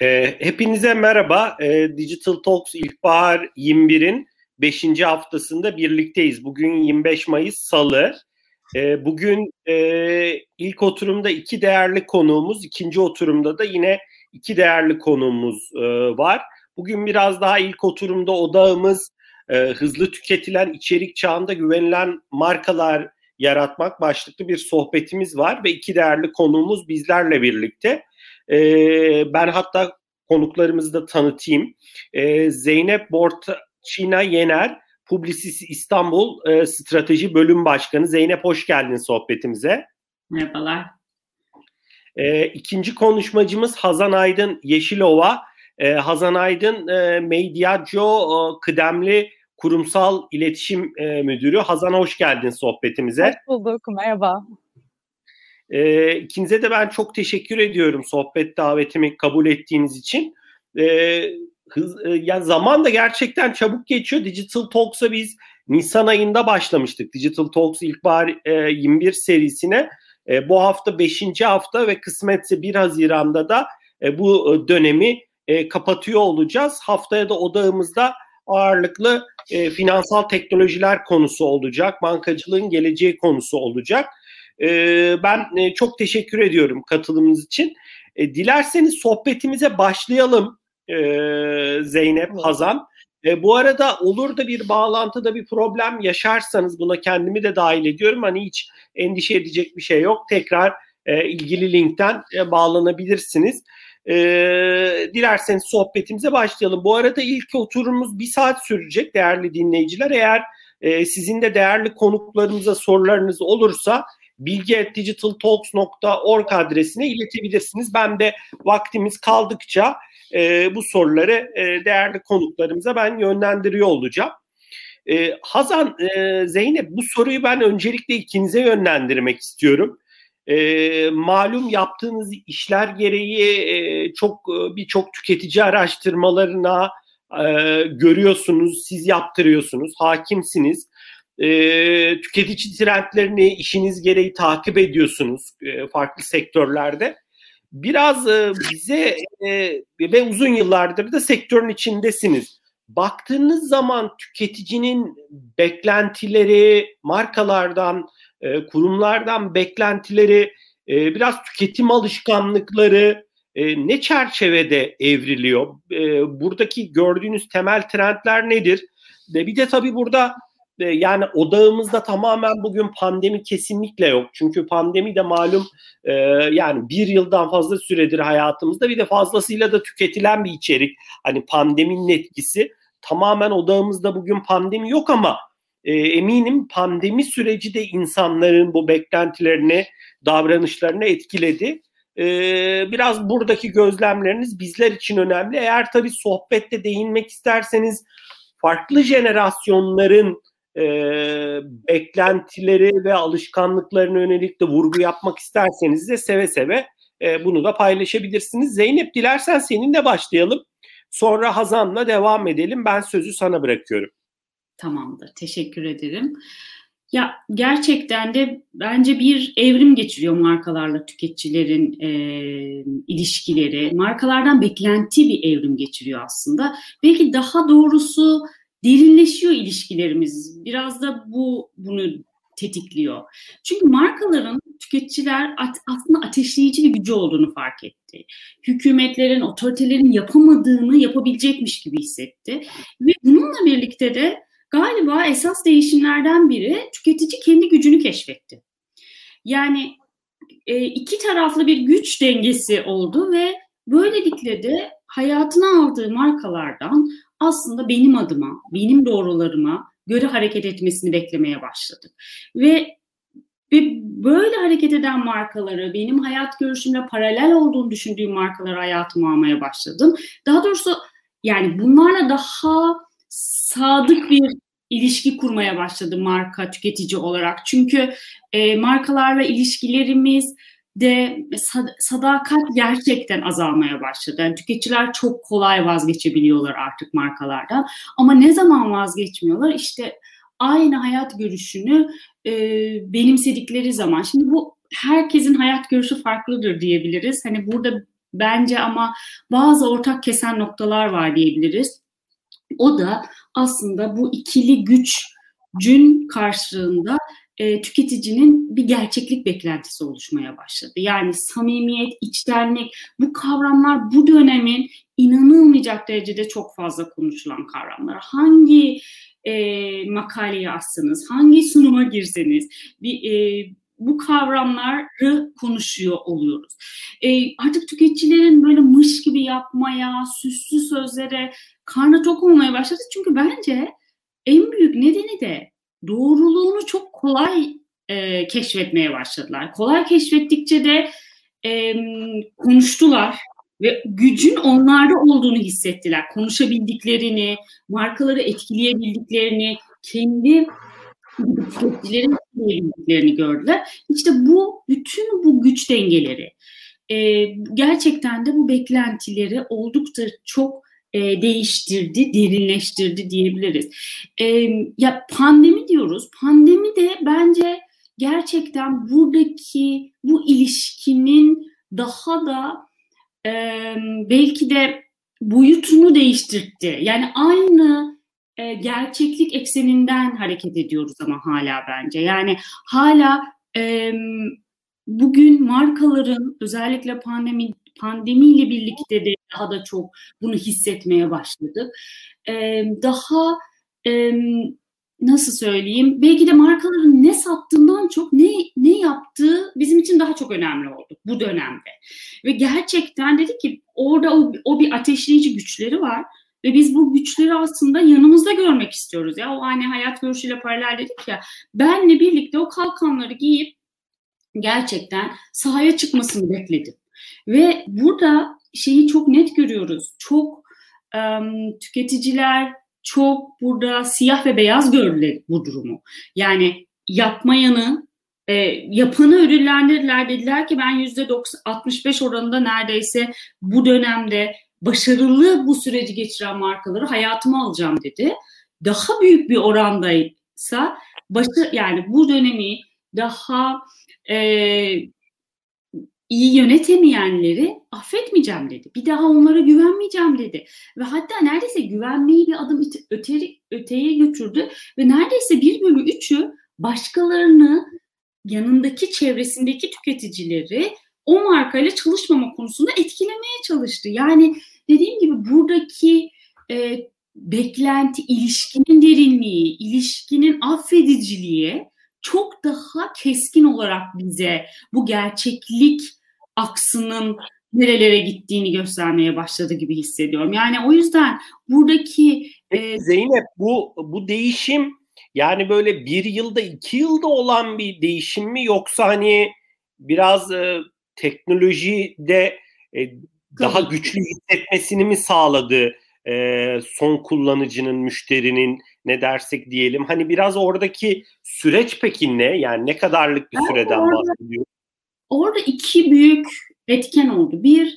E, hepinize merhaba. E, Digital Talks İlkbahar 21'in 5. haftasında birlikteyiz. Bugün 25 Mayıs Salı. E, bugün e, ilk oturumda iki değerli konuğumuz, ikinci oturumda da yine iki değerli konuğumuz e, var. Bugün biraz daha ilk oturumda odağımız e, hızlı tüketilen içerik çağında güvenilen markalar yaratmak başlıklı bir sohbetimiz var ve iki değerli konuğumuz bizlerle birlikte. E, ben hatta konuklarımızı da tanıtayım. E, Zeynep Borçina Yener, Publicis İstanbul e, Strateji Bölüm Başkanı. Zeynep hoş geldin sohbetimize. Merhabalar. E, ikinci konuşmacımız Hazan Aydın Yeşilova. E, Hazan Aydın e, Mediaco e, kıdemli kurumsal iletişim e, müdürü. Hazan hoş geldin sohbetimize. Hoş bulduk, merhaba. E, ikinize de ben çok teşekkür ediyorum sohbet davetimi kabul ettiğiniz için. E, hız, e, yani zaman da gerçekten çabuk geçiyor. Digital Talks'a biz Nisan ayında başlamıştık. Digital Talks İlkbahar e, 21 serisine. E, bu hafta 5. hafta ve kısmetse 1 Haziran'da da e, bu e, dönemi e, kapatıyor olacağız. Haftaya da odağımızda ağırlıklı e, finansal teknolojiler konusu olacak. Bankacılığın geleceği konusu olacak. Ee, ben e, çok teşekkür ediyorum katılımınız için. E, dilerseniz sohbetimize başlayalım e, Zeynep, Hazan. bu arada olur da bir bağlantıda bir problem yaşarsanız buna kendimi de dahil ediyorum. Hani hiç endişe edecek bir şey yok. Tekrar ilgili linkten bağlanabilirsiniz. dilerseniz sohbetimize başlayalım. Bu arada ilk oturumumuz bir saat sürecek değerli dinleyiciler. Eğer sizin de değerli konuklarımıza sorularınız olursa bilgi.digitaltalks.org adresine iletebilirsiniz. Ben de vaktimiz kaldıkça e, bu soruları e, değerli konuklarımıza ben yönlendiriyor olacağım. E, Hazan, e, Zeynep bu soruyu ben öncelikle ikinize yönlendirmek istiyorum. E, malum yaptığınız işler gereği e, çok e, birçok tüketici araştırmalarına e, görüyorsunuz, siz yaptırıyorsunuz, hakimsiniz e, tüketici trendlerini işiniz gereği takip ediyorsunuz e, farklı sektörlerde. Biraz e, bize e, ve uzun yıllardır da sektörün içindesiniz. Baktığınız zaman tüketicinin beklentileri, markalardan, e, kurumlardan beklentileri, e, biraz tüketim alışkanlıkları e, ne çerçevede evriliyor? E, buradaki gördüğünüz temel trendler nedir? E, bir de tabii burada e, yani odağımızda tamamen bugün pandemi kesinlikle yok. Çünkü pandemi de malum e, yani bir yıldan fazla süredir hayatımızda bir de fazlasıyla da tüketilen bir içerik. Hani pandeminin etkisi tamamen odağımızda bugün pandemi yok ama e, eminim pandemi süreci de insanların bu beklentilerini, davranışlarını etkiledi. E, biraz buradaki gözlemleriniz bizler için önemli. Eğer tabii sohbette değinmek isterseniz farklı jenerasyonların e, beklentileri ve alışkanlıklarına yönelik de vurgu yapmak isterseniz de seve seve e, bunu da paylaşabilirsiniz. Zeynep dilersen seninle başlayalım. Sonra Hazan'la devam edelim. Ben sözü sana bırakıyorum. Tamamdır. Teşekkür ederim. Ya gerçekten de bence bir evrim geçiriyor markalarla tüketicilerin e, ilişkileri. Markalardan beklenti bir evrim geçiriyor aslında. Belki daha doğrusu derinleşiyor ilişkilerimiz. Biraz da bu bunu tetikliyor. Çünkü markaların tüketiciler aslında ateşleyici bir gücü olduğunu fark etti. Hükümetlerin, otoritelerin yapamadığını yapabilecekmiş gibi hissetti. Ve bununla birlikte de galiba esas değişimlerden biri tüketici kendi gücünü keşfetti. Yani e, iki taraflı bir güç dengesi oldu ve böylelikle de hayatına aldığı markalardan aslında benim adıma, benim doğrularıma göre hareket etmesini beklemeye başladık. Ve ve böyle hareket eden markaları, benim hayat görüşümle paralel olduğunu düşündüğüm markaları hayatıma almaya başladım. Daha doğrusu yani bunlarla daha sadık bir ilişki kurmaya başladım marka tüketici olarak. Çünkü e, markalarla ilişkilerimiz de sadakat gerçekten azalmaya başladı. Yani tüketiciler çok kolay vazgeçebiliyorlar artık markalardan. Ama ne zaman vazgeçmiyorlar? İşte aynı hayat görüşünü e, benimsedikleri zaman. Şimdi bu herkesin hayat görüşü farklıdır diyebiliriz. Hani burada bence ama bazı ortak kesen noktalar var diyebiliriz. O da aslında bu ikili güçcün karşılığında e, tüketicinin bir gerçeklik beklentisi oluşmaya başladı. Yani samimiyet, içtenlik bu kavramlar bu dönemin inanılmayacak derecede çok fazla konuşulan kavramlar. Hangi e, makaleyi açsanız, hangi sunuma girseniz bir, e, bu kavramları konuşuyor oluyoruz. E, artık tüketicilerin böyle mış gibi yapmaya, süslü sözlere karnı tok olmaya başladı. Çünkü bence en büyük nedeni de doğruluğunu çok kolay e, keşfetmeye başladılar. Kolay keşfettikçe de e, konuştular ve gücün onlarda olduğunu hissettiler. Konuşabildiklerini, markaları etkileyebildiklerini, kendi tüketicilerin etkileyebildiklerini gördüler. İşte bu bütün bu güç dengeleri e, gerçekten de bu beklentileri oldukça çok e, değiştirdi, derinleştirdi diyebiliriz. E, ya pandemi diyoruz. Pandemi de bence gerçekten buradaki bu ilişkinin daha da e, belki de boyutunu değiştirdi. Yani aynı e, gerçeklik ekseninden hareket ediyoruz ama hala bence. Yani hala e, bugün markaların özellikle pandemi pandemiyle birlikte de daha da çok bunu hissetmeye başladık. E, daha e, nasıl söyleyeyim belki de markaların ne sattığından çok ne ne yaptığı bizim için daha çok önemli oldu bu dönemde. Ve gerçekten dedi ki orada o, o bir ateşleyici güçleri var ve biz bu güçleri aslında yanımızda görmek istiyoruz ya. O hani hayat görüşüyle paralel dedik ya. Benle birlikte o kalkanları giyip gerçekten sahaya çıkmasını bekledim. Ve burada şeyi çok net görüyoruz. Çok um, tüketiciler çok burada siyah ve beyaz gördüler bu durumu. Yani yapmayanı e, yapanı ödüllendirdiler dediler ki ben yüzde 65 oranında neredeyse bu dönemde başarılı bu süreci geçiren markaları hayatıma alacağım dedi. Daha büyük bir orandaysa başı yani bu dönemi daha e, iyi yönetemeyenleri affetmeyeceğim dedi. Bir daha onlara güvenmeyeceğim dedi. Ve hatta neredeyse güvenmeyi bir adım öte, öteye götürdü ve neredeyse bir bölü üçü başkalarını yanındaki çevresindeki tüketicileri o markayla çalışmama konusunda etkilemeye çalıştı. Yani dediğim gibi buradaki e, beklenti, ilişkinin derinliği, ilişkinin affediciliği çok daha keskin olarak bize bu gerçeklik aksının nerelere gittiğini göstermeye başladı gibi hissediyorum. Yani o yüzden buradaki e... Zeynep bu bu değişim yani böyle bir yılda iki yılda olan bir değişim mi yoksa hani biraz e, teknolojide e, daha güçlü hissetmesini mi sağladı e, son kullanıcının, müşterinin ne dersek diyelim. Hani biraz oradaki süreç peki ne? Yani ne kadarlık bir süreden bahsediyor? Orada iki büyük etken oldu. Bir,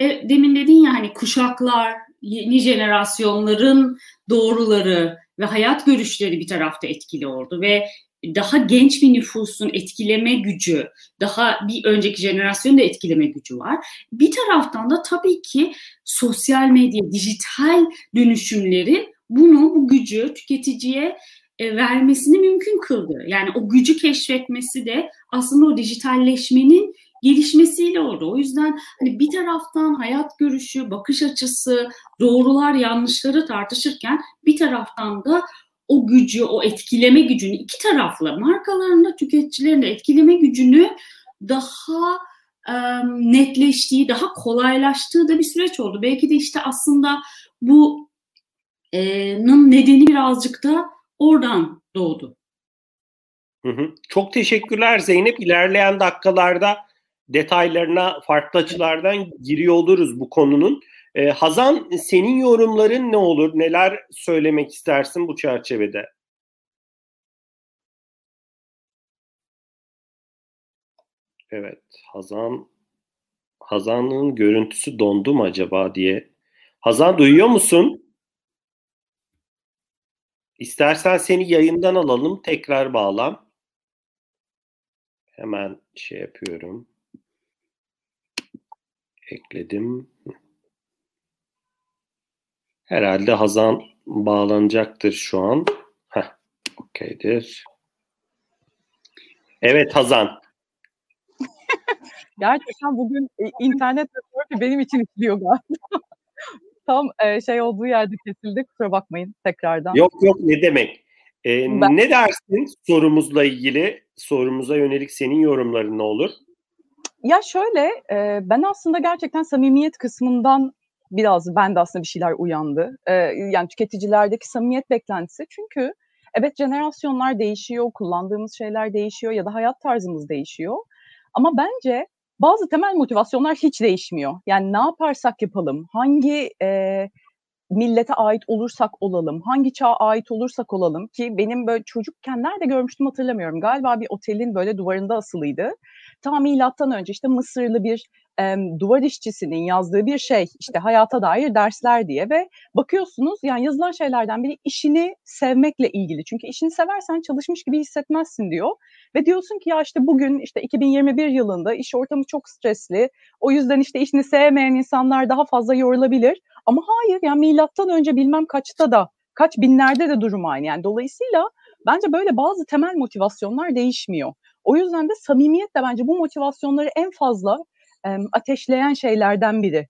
e, demin dedin ya hani kuşaklar, yeni jenerasyonların doğruları ve hayat görüşleri bir tarafta etkili oldu ve daha genç bir nüfusun etkileme gücü, daha bir önceki jenerasyonun da etkileme gücü var. Bir taraftan da tabii ki sosyal medya, dijital dönüşümleri bunu, bu gücü tüketiciye e, vermesini mümkün kıldı. Yani o gücü keşfetmesi de aslında o dijitalleşmenin gelişmesiyle oldu. O yüzden hani bir taraftan hayat görüşü, bakış açısı, doğrular, yanlışları tartışırken bir taraftan da o gücü, o etkileme gücünü iki taraflı markalarında tüketicilerin de etkileme gücünü daha e, netleştiği, daha kolaylaştığı da bir süreç oldu. Belki de işte aslında bu e, nedeni birazcık da oradan doğdu. Hı hı. Çok teşekkürler Zeynep. İlerleyen dakikalarda detaylarına farklı açılardan giriyor oluruz bu konunun. Ee, Hazan senin yorumların ne olur? Neler söylemek istersin bu Evet, Hazan Hazan'ın görüntüsü dondu mu acaba diye. Hazan duyuyor musun? İstersen seni yayından alalım, tekrar bağlan. Hemen şey yapıyorum. Ekledim. Herhalde Hazan bağlanacaktır şu an. Heh, okeydir. Evet Hazan. Gerçekten bugün e, internet network'ü benim için işliyor galiba. Tam e, şey olduğu yerde kesildi. Kusura bakmayın tekrardan. Yok yok ne demek. Ee, ben... Ne dersin sorumuzla ilgili? Sorumuza yönelik senin yorumların ne olur? Ya şöyle e, ben aslında gerçekten samimiyet kısmından biraz ben de aslında bir şeyler uyandı. E, yani tüketicilerdeki samimiyet beklentisi. Çünkü evet jenerasyonlar değişiyor, kullandığımız şeyler değişiyor ya da hayat tarzımız değişiyor. Ama bence bazı temel motivasyonlar hiç değişmiyor. Yani ne yaparsak yapalım, hangi e, millete ait olursak olalım, hangi çağa ait olursak olalım ki benim böyle çocukken nerede görmüştüm hatırlamıyorum. Galiba bir otelin böyle duvarında asılıydı. Ta milattan önce işte Mısırlı bir e, duvar işçisinin yazdığı bir şey işte hayata dair dersler diye ve bakıyorsunuz yani yazılan şeylerden biri işini sevmekle ilgili. Çünkü işini seversen çalışmış gibi hissetmezsin diyor. Ve diyorsun ki ya işte bugün işte 2021 yılında iş ortamı çok stresli. O yüzden işte işini sevmeyen insanlar daha fazla yorulabilir. Ama hayır yani milattan önce bilmem kaçta da kaç binlerde de durum aynı. Yani dolayısıyla bence böyle bazı temel motivasyonlar değişmiyor. O yüzden de samimiyet de bence bu motivasyonları en fazla e, ateşleyen şeylerden biri.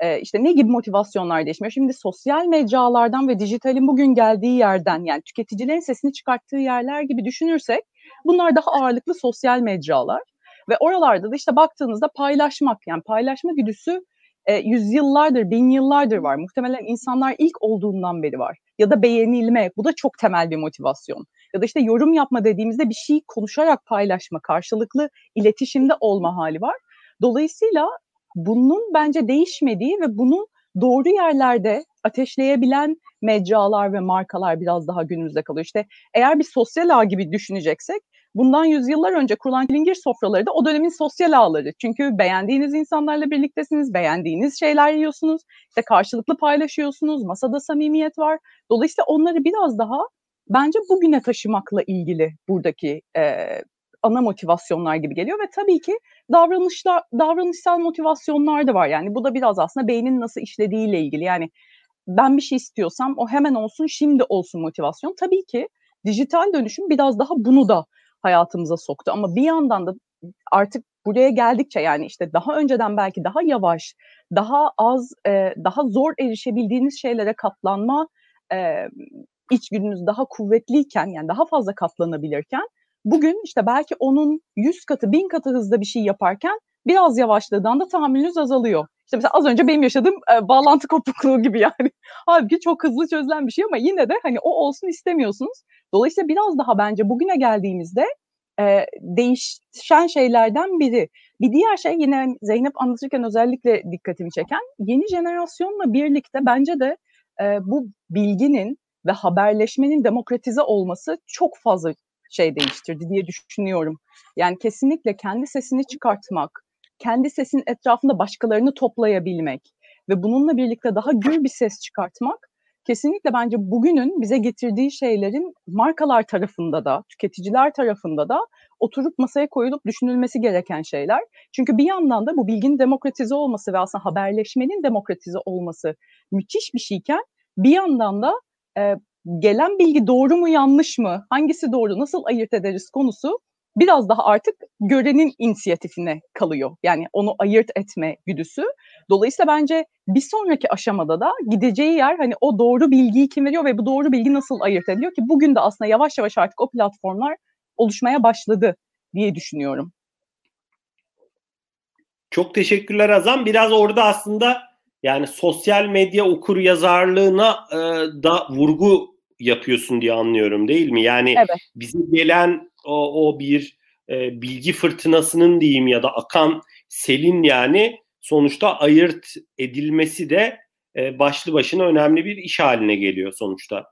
E, işte ne gibi motivasyonlar değişmiyor? Şimdi sosyal mecralardan ve dijitalin bugün geldiği yerden yani tüketicilerin sesini çıkarttığı yerler gibi düşünürsek bunlar daha ağırlıklı sosyal mecralar. Ve oralarda da işte baktığınızda paylaşmak yani paylaşma güdüsü e, yüzyıllardır, bin yıllardır var. Muhtemelen insanlar ilk olduğundan beri var. Ya da beğenilme, bu da çok temel bir motivasyon. Ya da işte yorum yapma dediğimizde bir şeyi konuşarak paylaşma, karşılıklı iletişimde olma hali var. Dolayısıyla bunun bence değişmediği ve bunu doğru yerlerde ateşleyebilen mecralar ve markalar biraz daha günümüzde kalıyor. İşte eğer bir sosyal ağ gibi düşüneceksek bundan yüzyıllar önce kurulan çilingir sofraları da o dönemin sosyal ağları. Çünkü beğendiğiniz insanlarla birliktesiniz, beğendiğiniz şeyler yiyorsunuz, işte karşılıklı paylaşıyorsunuz, masada samimiyet var. Dolayısıyla onları biraz daha bence bugüne taşımakla ilgili buradaki e, ana motivasyonlar gibi geliyor ve tabii ki davranışlar davranışsal motivasyonlar da var. Yani bu da biraz aslında beynin nasıl işlediğiyle ilgili. Yani ben bir şey istiyorsam o hemen olsun, şimdi olsun motivasyon. Tabii ki dijital dönüşüm biraz daha bunu da hayatımıza soktu. Ama bir yandan da artık buraya geldikçe yani işte daha önceden belki daha yavaş, daha az, e, daha zor erişebildiğiniz şeylere katlanma e, içgüdünüz daha kuvvetliyken yani daha fazla katlanabilirken bugün işte belki onun 100 katı, 1000 katı hızda bir şey yaparken biraz yavaşladığında tahammülünüz azalıyor. İşte mesela az önce benim yaşadığım e, bağlantı kopukluğu gibi yani. Halbuki çok hızlı çözülen bir şey ama yine de hani o olsun istemiyorsunuz. Dolayısıyla biraz daha bence bugüne geldiğimizde e, değişen şeylerden biri. Bir diğer şey yine Zeynep anlatırken özellikle dikkatimi çeken yeni jenerasyonla birlikte bence de e, bu bilginin ve haberleşmenin demokratize olması çok fazla şey değiştirdi diye düşünüyorum. Yani kesinlikle kendi sesini çıkartmak, kendi sesin etrafında başkalarını toplayabilmek ve bununla birlikte daha gür bir ses çıkartmak kesinlikle bence bugünün bize getirdiği şeylerin markalar tarafında da, tüketiciler tarafında da oturup masaya koyulup düşünülmesi gereken şeyler. Çünkü bir yandan da bu bilginin demokratize olması ve aslında haberleşmenin demokratize olması müthiş bir şeyken bir yandan da e, gelen bilgi doğru mu yanlış mı, hangisi doğru, nasıl ayırt ederiz konusu biraz daha artık görenin inisiyatifine kalıyor. Yani onu ayırt etme güdüsü. Dolayısıyla bence bir sonraki aşamada da gideceği yer hani o doğru bilgiyi kim veriyor ve bu doğru bilgi nasıl ayırt ediliyor ki bugün de aslında yavaş yavaş artık o platformlar oluşmaya başladı diye düşünüyorum. Çok teşekkürler Azam. Biraz orada aslında yani sosyal medya okur yazarlığına e, da vurgu yapıyorsun diye anlıyorum değil mi? Yani evet. bize gelen o, o bir e, bilgi fırtınasının diyeyim ya da akan selin yani sonuçta ayırt edilmesi de e, başlı başına önemli bir iş haline geliyor sonuçta.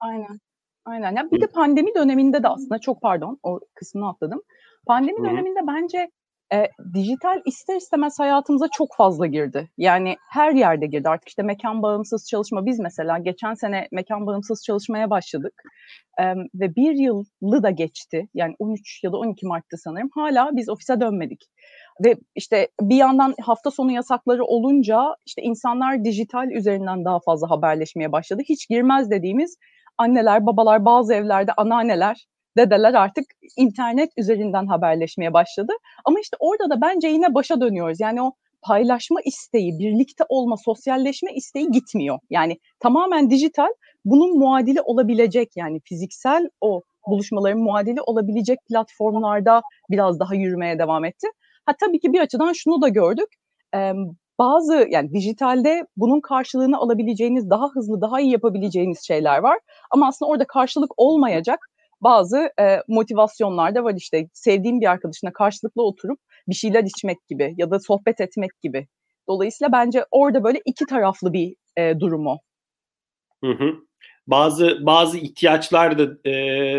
Aynen. Aynen. Ya bir de pandemi döneminde de aslında çok pardon o kısmını atladım. Pandemi Hı-hı. döneminde bence e, dijital ister istemez hayatımıza çok fazla girdi. Yani her yerde girdi. Artık işte mekan bağımsız çalışma. Biz mesela geçen sene mekan bağımsız çalışmaya başladık. E, ve bir yılı da geçti. Yani 13 ya da 12 Mart'ta sanırım. Hala biz ofise dönmedik. Ve işte bir yandan hafta sonu yasakları olunca işte insanlar dijital üzerinden daha fazla haberleşmeye başladı. Hiç girmez dediğimiz anneler, babalar, bazı evlerde anneanneler dedeler artık internet üzerinden haberleşmeye başladı. Ama işte orada da bence yine başa dönüyoruz. Yani o paylaşma isteği, birlikte olma, sosyalleşme isteği gitmiyor. Yani tamamen dijital bunun muadili olabilecek yani fiziksel o buluşmaların muadili olabilecek platformlarda biraz daha yürümeye devam etti. Ha tabii ki bir açıdan şunu da gördük. Ee, bazı yani dijitalde bunun karşılığını alabileceğiniz, daha hızlı, daha iyi yapabileceğiniz şeyler var. Ama aslında orada karşılık olmayacak bazı e, motivasyonlar da var işte sevdiğim bir arkadaşına karşılıklı oturup bir şeyler içmek gibi ya da sohbet etmek gibi. Dolayısıyla bence orada böyle iki taraflı bir e, durumu. Hı hı. Bazı bazı ihtiyaçlar da e,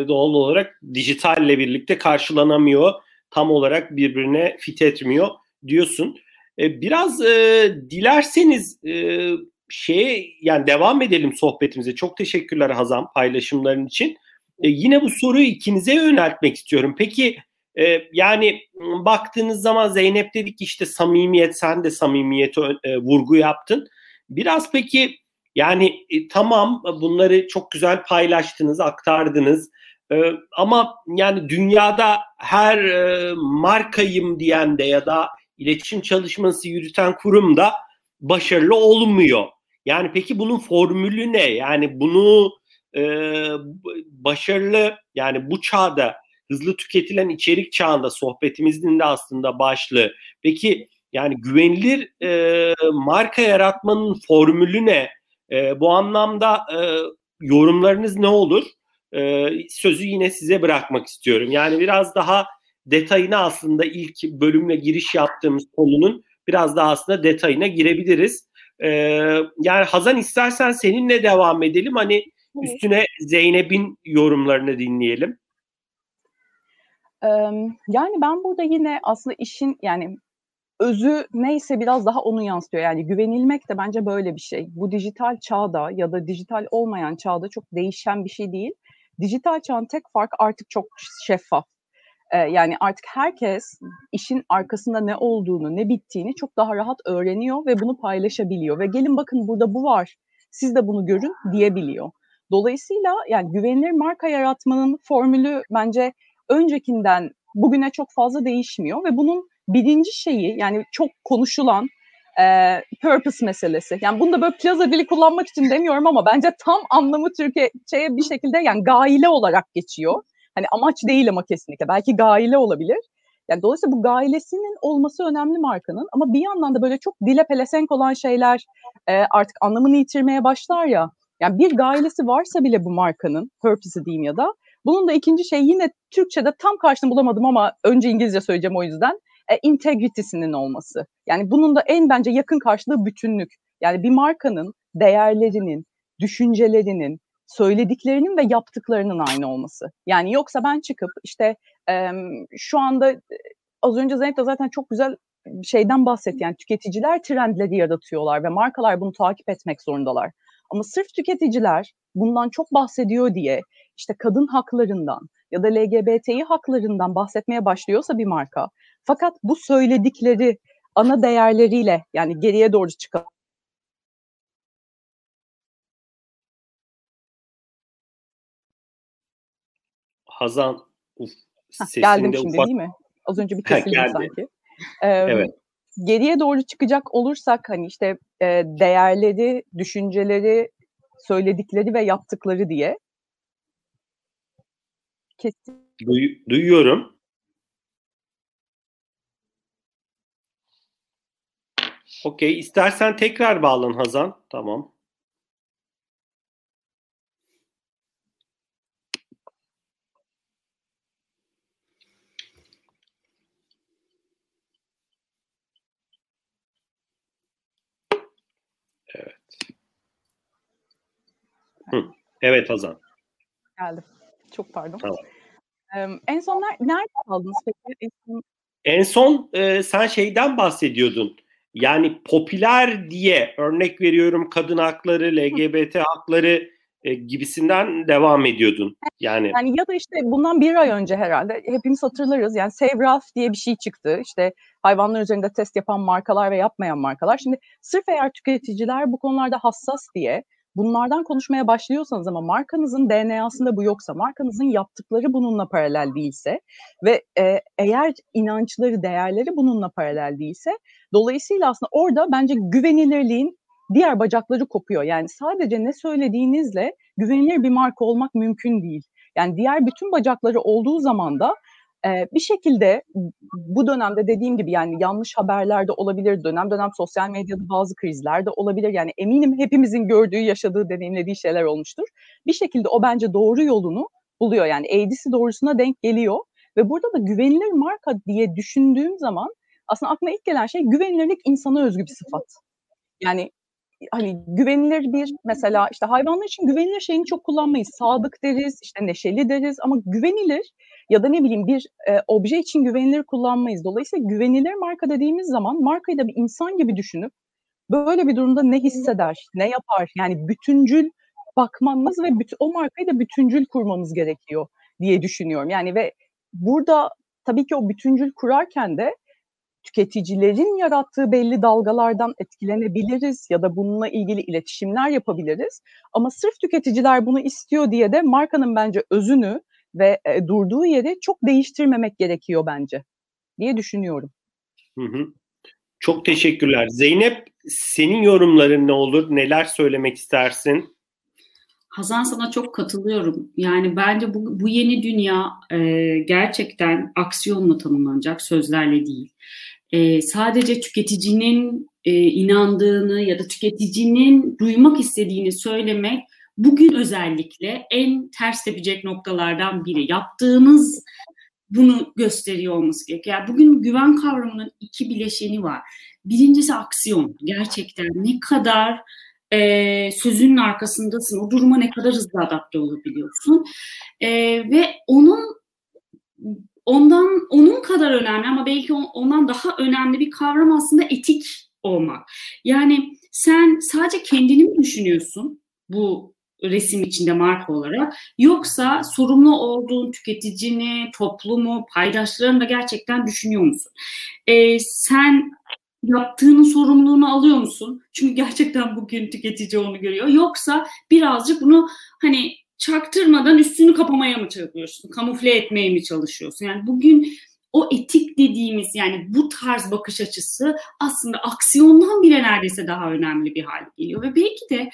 doğal olarak dijitalle birlikte karşılanamıyor. Tam olarak birbirine fit etmiyor diyorsun. E, biraz e, dilerseniz e, şeye yani devam edelim sohbetimize. Çok teşekkürler Hazan paylaşımların için. E, yine bu soruyu ikinize yöneltmek istiyorum. Peki e, yani baktığınız zaman Zeynep dedik işte samimiyet sen de samimiyete e, vurgu yaptın. Biraz peki yani e, tamam bunları çok güzel paylaştınız, aktardınız. E, ama yani dünyada her e, markayım diyen de ya da iletişim çalışması yürüten kurum da başarılı olmuyor. Yani peki bunun formülü ne? Yani bunu e, başarılı yani bu çağda hızlı tüketilen içerik çağında sohbetimizin de aslında başlığı. Peki yani güvenilir e, marka yaratmanın formülü ne? E, bu anlamda e, yorumlarınız ne olur? E, sözü yine size bırakmak istiyorum. Yani biraz daha detayına aslında ilk bölümle giriş yaptığımız konunun biraz daha aslında detayına girebiliriz. E, yani Hazan istersen seninle devam edelim. Hani Üstüne Zeynep'in yorumlarını dinleyelim. Yani ben burada yine aslında işin yani özü neyse biraz daha onu yansıtıyor. Yani güvenilmek de bence böyle bir şey. Bu dijital çağda ya da dijital olmayan çağda çok değişen bir şey değil. Dijital çağın tek fark artık çok şeffaf. yani artık herkes işin arkasında ne olduğunu, ne bittiğini çok daha rahat öğreniyor ve bunu paylaşabiliyor. Ve gelin bakın burada bu var, siz de bunu görün diyebiliyor. Dolayısıyla yani güvenilir marka yaratmanın formülü bence öncekinden bugüne çok fazla değişmiyor ve bunun birinci şeyi yani çok konuşulan e, purpose meselesi. Yani bunu da böyle plaza dili kullanmak için demiyorum ama bence tam anlamı Türkiye'ye bir şekilde yani gaile olarak geçiyor. Hani amaç değil ama kesinlikle. Belki gaile olabilir. Yani dolayısıyla bu gailesinin olması önemli markanın ama bir yandan da böyle çok dile pelesenk olan şeyler e, artık anlamını yitirmeye başlar ya. Yani bir gailesi varsa bile bu markanın, purpose'ı diyeyim ya da bunun da ikinci şey yine Türkçe'de tam karşını bulamadım ama önce İngilizce söyleyeceğim o yüzden. E, integrity'sinin olması. Yani bunun da en bence yakın karşılığı bütünlük. Yani bir markanın değerlerinin, düşüncelerinin, söylediklerinin ve yaptıklarının aynı olması. Yani yoksa ben çıkıp işte e, şu anda az önce Zeynep de zaten çok güzel şeyden bahsetti. Yani tüketiciler trendleri yaratıyorlar ve markalar bunu takip etmek zorundalar. Ama sırf tüketiciler bundan çok bahsediyor diye işte kadın haklarından ya da LGBTİ haklarından bahsetmeye başlıyorsa bir marka fakat bu söyledikleri ana değerleriyle yani geriye doğru çıkan Hazan uf, Heh, geldim şimdi ufak... değil mi? Az önce bir kesildim sanki. Ee, evet geriye doğru çıkacak olursak hani işte e, değerleri, düşünceleri, söyledikleri ve yaptıkları diye. Kesin. Duy, duyuyorum. Okey. İstersen tekrar bağlan Hazan. Tamam. Hı. Evet Hazan. Geldim. Çok pardon. Tamam. Ee, en son ner- nerede kaldınız peki? En son... En son e, sen şeyden bahsediyordun. Yani popüler diye örnek veriyorum kadın hakları, LGBT hakları e, gibisinden devam ediyordun. Yani yani ya da işte bundan bir ay önce herhalde hepimiz hatırlarız. Yani Save Ralph diye bir şey çıktı. İşte hayvanlar üzerinde test yapan markalar ve yapmayan markalar. Şimdi sırf eğer tüketiciler bu konularda hassas diye bunlardan konuşmaya başlıyorsanız ama markanızın DNA'sında bu yoksa, markanızın yaptıkları bununla paralel değilse ve e, eğer inançları, değerleri bununla paralel değilse dolayısıyla aslında orada bence güvenilirliğin diğer bacakları kopuyor. Yani sadece ne söylediğinizle güvenilir bir marka olmak mümkün değil. Yani diğer bütün bacakları olduğu zaman da e, bir şekilde bu dönemde dediğim gibi yani yanlış haberler de olabilir, dönem dönem sosyal medyada bazı krizler de olabilir. Yani eminim hepimizin gördüğü, yaşadığı, deneyimlediği şeyler olmuştur. Bir şekilde o bence doğru yolunu buluyor. Yani eğrisi doğrusuna denk geliyor. Ve burada da güvenilir marka diye düşündüğüm zaman aslında aklıma ilk gelen şey güvenilirlik insana özgü bir sıfat. Yani hani güvenilir bir mesela işte hayvanlar için güvenilir şeyini çok kullanmayız. Sadık deriz, işte neşeli deriz ama güvenilir ya da ne bileyim bir e, obje için güvenilir kullanmayız. Dolayısıyla güvenilir marka dediğimiz zaman markayı da bir insan gibi düşünüp böyle bir durumda ne hisseder, ne yapar? Yani bütüncül bakmamız ve bütün, o markayı da bütüncül kurmamız gerekiyor diye düşünüyorum. Yani ve burada tabii ki o bütüncül kurarken de tüketicilerin yarattığı belli dalgalardan etkilenebiliriz ya da bununla ilgili iletişimler yapabiliriz. Ama sırf tüketiciler bunu istiyor diye de markanın bence özünü ve e, durduğu yeri çok değiştirmemek gerekiyor bence diye düşünüyorum. Hı hı. Çok teşekkürler. Zeynep senin yorumların ne olur? Neler söylemek istersin? Hazan sana çok katılıyorum. Yani bence bu, bu yeni dünya e, gerçekten aksiyonla tanımlanacak, sözlerle değil. E, sadece tüketicinin e, inandığını ya da tüketicinin duymak istediğini söylemek bugün özellikle en ters tepecek noktalardan biri. Yaptığımız bunu gösteriyor olması gerekiyor. Yani bugün güven kavramının iki bileşeni var. Birincisi aksiyon. Gerçekten ne kadar e, sözünün arkasındasın, o duruma ne kadar hızlı adapte olabiliyorsun. E, ve onun ondan onun kadar önemli ama belki ondan daha önemli bir kavram aslında etik olmak. Yani sen sadece kendini mi düşünüyorsun bu resim içinde marka olarak yoksa sorumlu olduğun tüketicini, toplumu, paydaşlarını da gerçekten düşünüyor musun? Ee, sen yaptığının sorumluluğunu alıyor musun? Çünkü gerçekten bugün tüketici onu görüyor. Yoksa birazcık bunu hani çaktırmadan üstünü kapamaya mı çalışıyorsun? Kamufle etmeye mi çalışıyorsun? Yani bugün o etik dediğimiz yani bu tarz bakış açısı aslında aksiyondan bile neredeyse daha önemli bir hale geliyor ve belki de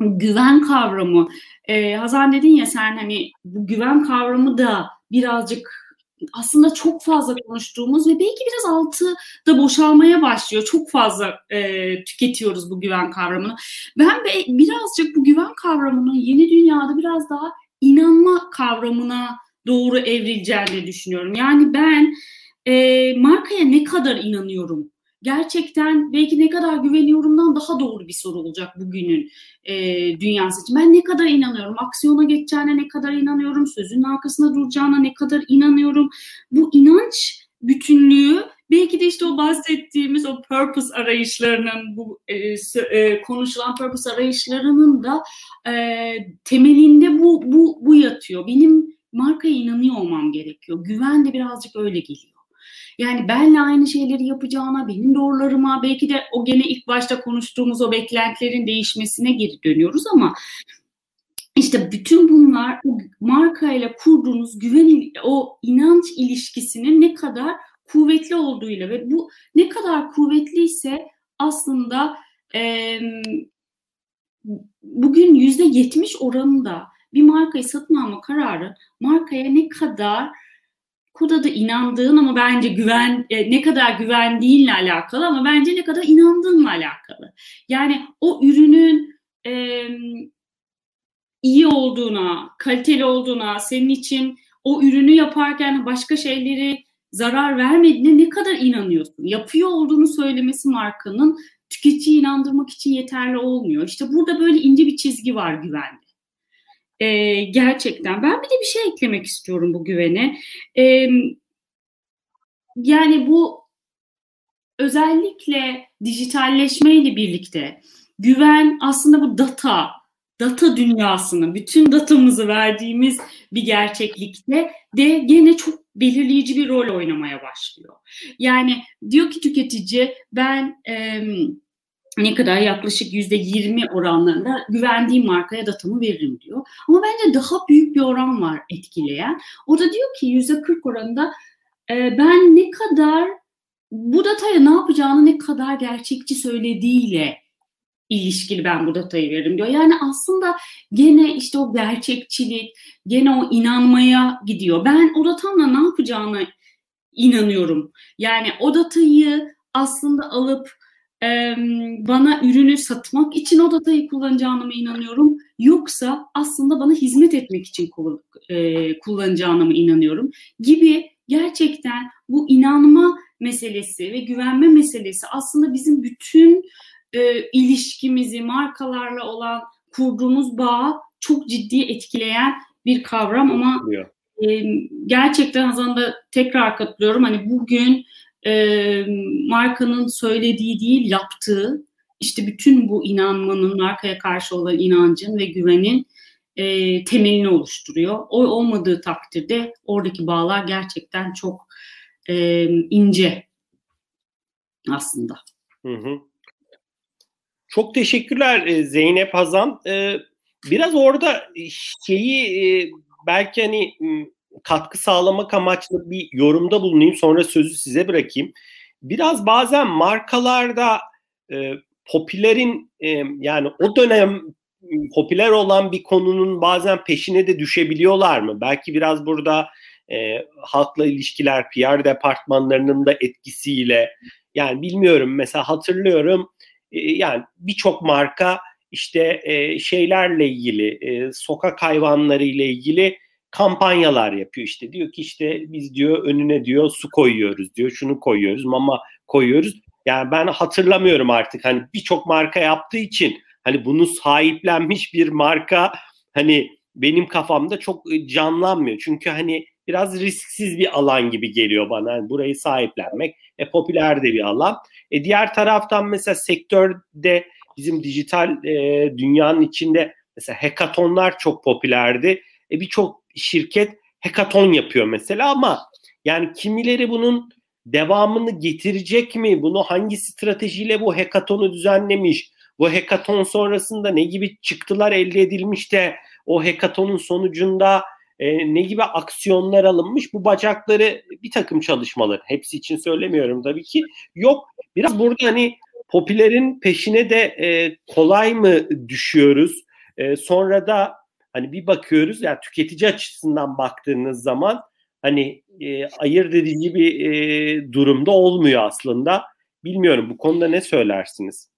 güven kavramı e, Hazan dedin ya sen hani bu güven kavramı da birazcık aslında çok fazla konuştuğumuz ve belki biraz altı da boşalmaya başlıyor. Çok fazla e, tüketiyoruz bu güven kavramını. Ben be, birazcık bu güven kavramının yeni dünyada biraz daha inanma kavramına doğru evrileceğini düşünüyorum. Yani ben e, markaya ne kadar inanıyorum gerçekten belki ne kadar güveniyorumdan daha doğru bir soru olacak bugünün e, dünyası için. Ben ne kadar inanıyorum? Aksiyona geçeceğine ne kadar inanıyorum? Sözün arkasında duracağına ne kadar inanıyorum? Bu inanç bütünlüğü belki de işte o bahsettiğimiz o purpose arayışlarının bu e, e, konuşulan purpose arayışlarının da e, temelinde bu bu bu yatıyor. Benim markaya inanıyor olmam gerekiyor. Güven de birazcık öyle geliyor. Yani benle aynı şeyleri yapacağına, benim doğrularıma, belki de o gene ilk başta konuştuğumuz o beklentilerin değişmesine geri dönüyoruz ama işte bütün bunlar markayla kurduğunuz güven, o inanç ilişkisinin ne kadar kuvvetli olduğuyla ve bu ne kadar kuvvetliyse aslında e, bugün yüzde yetmiş oranında bir markayı satın alma kararı markaya ne kadar Kuda da inandığın ama bence güven e, ne kadar güvendiğinle alakalı ama bence ne kadar inandığınla alakalı. Yani o ürünün e, iyi olduğuna, kaliteli olduğuna, senin için o ürünü yaparken başka şeyleri zarar vermediğine ne kadar inanıyorsun? Yapıyor olduğunu söylemesi markanın tüketiciyi inandırmak için yeterli olmuyor. İşte burada böyle ince bir çizgi var güvende. E, gerçekten. Ben bir de bir şey eklemek istiyorum bu güvene. E, yani bu özellikle dijitalleşmeyle birlikte güven aslında bu data, data dünyasını, bütün datamızı verdiğimiz bir gerçeklikte de gene çok belirleyici bir rol oynamaya başlıyor. Yani diyor ki tüketici ben e, ne kadar yaklaşık yüzde yirmi oranlarında güvendiğim markaya datamı veririm diyor. Ama bence daha büyük bir oran var etkileyen. O da diyor ki yüzde kırk oranında e, ben ne kadar bu dataya ne yapacağını ne kadar gerçekçi söylediğiyle ilişkili ben bu datayı veririm diyor. Yani aslında gene işte o gerçekçilik, gene o inanmaya gidiyor. Ben o datamla ne yapacağını inanıyorum. Yani o datayı aslında alıp e, bana ürünü satmak için o datayı kullanacağına mı inanıyorum? Yoksa aslında bana hizmet etmek için e, kullanacağına mı inanıyorum? Gibi gerçekten bu inanma meselesi ve güvenme meselesi aslında bizim bütün e, ilişkimizi markalarla olan kurduğumuz bağı çok ciddi etkileyen bir kavram ama e, gerçekten Hazan'da tekrar katılıyorum. Hani bugün e, markanın söylediği değil yaptığı işte bütün bu inanmanın markaya karşı olan inancın ve güvenin e, temelini oluşturuyor. O olmadığı takdirde oradaki bağlar gerçekten çok e, ince aslında. Hı hı. Çok teşekkürler e, Zeynep Hazan. E, biraz orada şeyi belki hani katkı sağlamak amaçlı bir yorumda bulunayım sonra sözü size bırakayım. Biraz bazen markalarda popülerin yani o dönem popüler olan bir konunun bazen peşine de düşebiliyorlar mı? Belki biraz burada e, halkla ilişkiler, PR departmanlarının da etkisiyle yani bilmiyorum mesela hatırlıyorum e, yani birçok marka işte e, şeylerle ilgili e, sokak hayvanları ile ilgili kampanyalar yapıyor işte diyor ki işte biz diyor önüne diyor su koyuyoruz diyor şunu koyuyoruz mama koyuyoruz yani ben hatırlamıyorum artık hani birçok marka yaptığı için hani bunu sahiplenmiş bir marka hani benim kafamda çok canlanmıyor çünkü hani biraz risksiz bir alan gibi geliyor bana. Yani burayı sahiplenmek e, popüler de bir alan. E, diğer taraftan mesela sektörde bizim dijital e, dünyanın içinde mesela hekatonlar çok popülerdi. E, Birçok şirket hekaton yapıyor mesela ama yani kimileri bunun devamını getirecek mi? Bunu hangi stratejiyle bu hekatonu düzenlemiş? Bu hekaton sonrasında ne gibi çıktılar elde edilmiş de o hekatonun sonucunda e, ne gibi aksiyonlar alınmış bu bacakları bir takım çalışmalar hepsi için söylemiyorum tabii ki yok biraz burada hani popülerin peşine de e, kolay mı düşüyoruz e, sonra da hani bir bakıyoruz yani tüketici açısından baktığınız zaman hani e, ayırt edici bir e, durumda olmuyor aslında bilmiyorum bu konuda ne söylersiniz?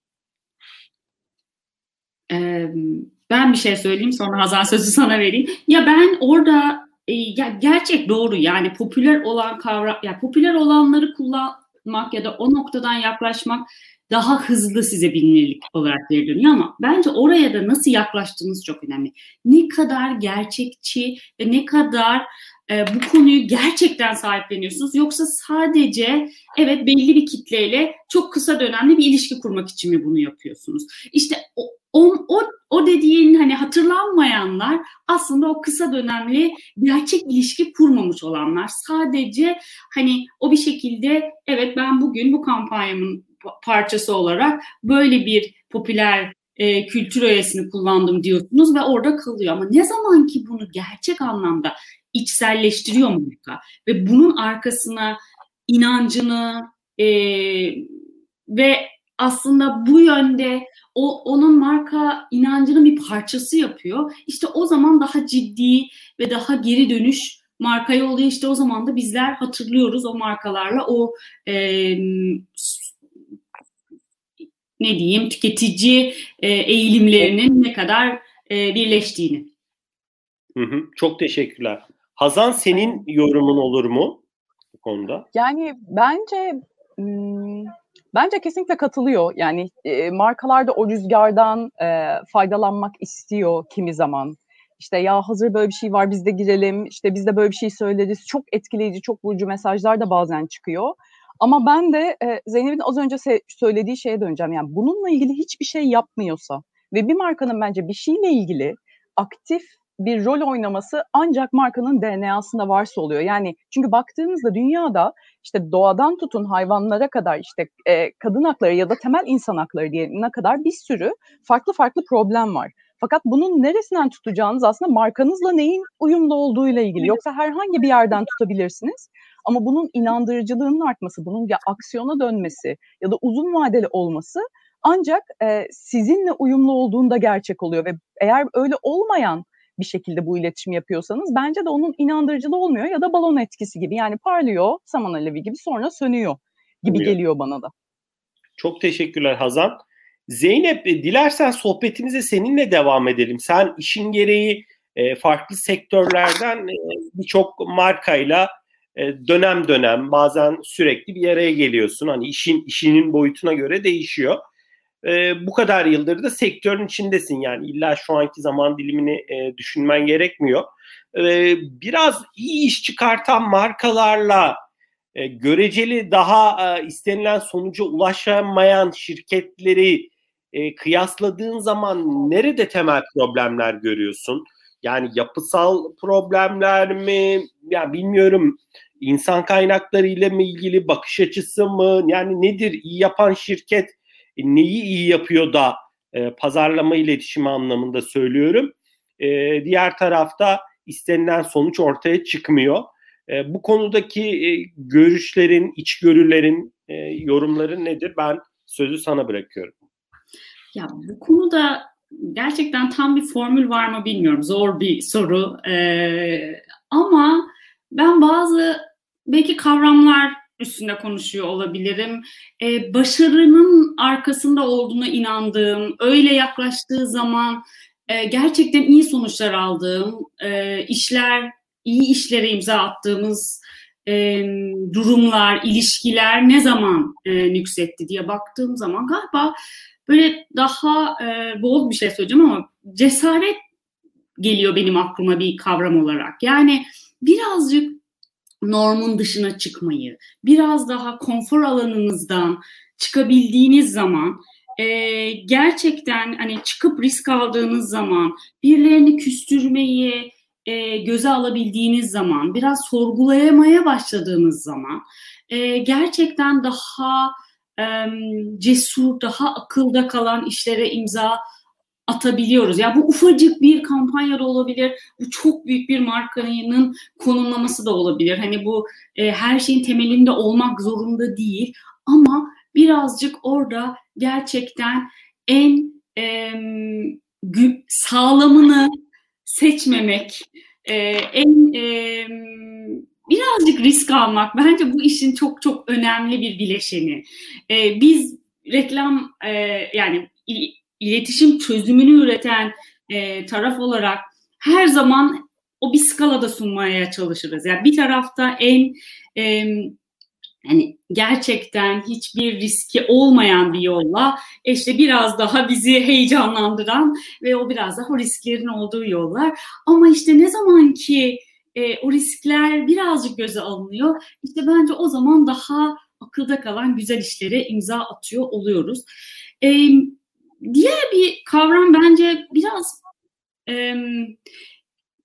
ben bir şey söyleyeyim sonra Hazan sözü sana vereyim. Ya ben orada e, ya gerçek doğru yani popüler olan kavram ya popüler olanları kullanmak ya da o noktadan yaklaşmak daha hızlı size bilinirlik olarak veriliyor ama bence oraya da nasıl yaklaştığınız çok önemli. Ne kadar gerçekçi ve ne kadar e, bu konuyu gerçekten sahipleniyorsunuz yoksa sadece evet belli bir kitleyle çok kısa dönemli bir ilişki kurmak için mi bunu yapıyorsunuz? İşte o, o, o, o dediğin hani hatırlanmayanlar aslında o kısa dönemli gerçek ilişki kurmamış olanlar. Sadece hani o bir şekilde evet ben bugün bu kampanyamın parçası olarak böyle bir popüler e, kültür öğesini kullandım diyorsunuz ve orada kalıyor. Ama ne zaman ki bunu gerçek anlamda içselleştiriyor marka ve bunun arkasına inancını e, ve aslında bu yönde o onun marka inancının bir parçası yapıyor. İşte o zaman daha ciddi ve daha geri dönüş markaya oluyor. İşte o zaman da bizler hatırlıyoruz o markalarla o e, ne diyeyim tüketici e, eğilimlerinin ne kadar e, birleştiğini. Hı hı, çok teşekkürler. Hazan senin yorumun olur mu bu konuda? Yani bence bence kesinlikle katılıyor. Yani e, markalar da o rüzgardan e, faydalanmak istiyor kimi zaman. işte ya hazır böyle bir şey var biz de girelim, işte biz de böyle bir şey söyleriz. Çok etkileyici, çok vurucu mesajlar da bazen çıkıyor. Ama ben de e, Zeynep'in az önce söylediği şeye döneceğim. Yani bununla ilgili hiçbir şey yapmıyorsa ve bir markanın bence bir şeyle ilgili aktif bir rol oynaması ancak markanın DNA'sında varsa oluyor. Yani çünkü baktığımızda dünyada işte doğadan tutun hayvanlara kadar işte e, kadın hakları ya da temel insan hakları diye ne kadar bir sürü farklı farklı problem var. Fakat bunun neresinden tutacağınız aslında markanızla neyin uyumlu olduğuyla ilgili. Yoksa herhangi bir yerden tutabilirsiniz. Ama bunun inandırıcılığının artması, bunun ya aksiyona dönmesi ya da uzun vadeli olması ancak e, sizinle uyumlu olduğunda gerçek oluyor ve eğer öyle olmayan bir şekilde bu iletişimi yapıyorsanız bence de onun inandırıcılığı olmuyor ya da balon etkisi gibi yani parlıyor saman alevi gibi sonra sönüyor gibi Bilmiyorum. geliyor bana da. Çok teşekkürler Hazan. Zeynep e, dilersen sohbetimize seninle devam edelim. Sen işin gereği e, farklı sektörlerden e, birçok markayla dönem dönem bazen sürekli bir araya geliyorsun. Hani işin işinin boyutuna göre değişiyor. Bu kadar yıldır da sektörün içindesin yani illa şu anki zaman dilimini düşünmen gerekmiyor. Biraz iyi iş çıkartan markalarla göreceli daha istenilen sonuca ulaşamayan şirketleri e, kıyasladığın zaman nerede temel problemler görüyorsun? Yani yapısal problemler mi? Ya bilmiyorum insan kaynakları ile mi ilgili bakış açısı mı? Yani nedir iyi yapan şirket e, neyi iyi yapıyor da e, pazarlama iletişimi anlamında söylüyorum. E, diğer tarafta istenilen sonuç ortaya çıkmıyor. E, bu konudaki e, görüşlerin, içgörülerin, e, yorumların nedir? Ben sözü sana bırakıyorum. Ya bu konuda gerçekten tam bir formül var mı bilmiyorum. Zor bir soru. Ee, ama ben bazı belki kavramlar üstünde konuşuyor olabilirim. Ee, başarının arkasında olduğuna inandığım, öyle yaklaştığı zaman e, gerçekten iyi sonuçlar aldığım, e, işler, iyi işlere imza attığımız e, durumlar, ilişkiler ne zaman e, nüksetti diye baktığım zaman galiba böyle daha e, bol bir şey söyleyeceğim ama cesaret geliyor benim aklıma bir kavram olarak. Yani birazcık normun dışına çıkmayı, biraz daha konfor alanınızdan çıkabildiğiniz zaman e, gerçekten hani çıkıp risk aldığınız zaman, birilerini küstürmeyi e, göze alabildiğiniz zaman, biraz sorgulayamaya başladığınız zaman e, gerçekten daha cesur, daha akılda kalan işlere imza atabiliyoruz. Ya yani bu ufacık bir kampanya da olabilir, bu çok büyük bir markanın konumlaması da olabilir. Hani bu e, her şeyin temelinde olmak zorunda değil ama birazcık orada gerçekten en e, sağlamını seçmemek, e, en e, birazcık risk almak bence bu işin çok çok önemli bir bileşeni. E, biz reklam e, yani iletişim çözümünü üreten e, taraf olarak her zaman o bir skalada sunmaya çalışırız. Yani bir tarafta en e, yani gerçekten hiçbir riski olmayan bir yolla işte biraz daha bizi heyecanlandıran ve o biraz daha o risklerin olduğu yollar. Ama işte ne zaman ki e, o riskler birazcık göze alınıyor. İşte bence o zaman daha akılda kalan güzel işlere imza atıyor oluyoruz. E, diğer bir kavram bence biraz e,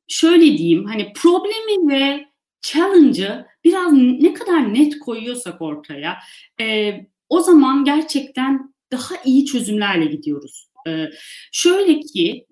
şöyle diyeyim hani problemi ve challenge'ı biraz ne kadar net koyuyorsak ortaya e, o zaman gerçekten daha iyi çözümlerle gidiyoruz. E, şöyle ki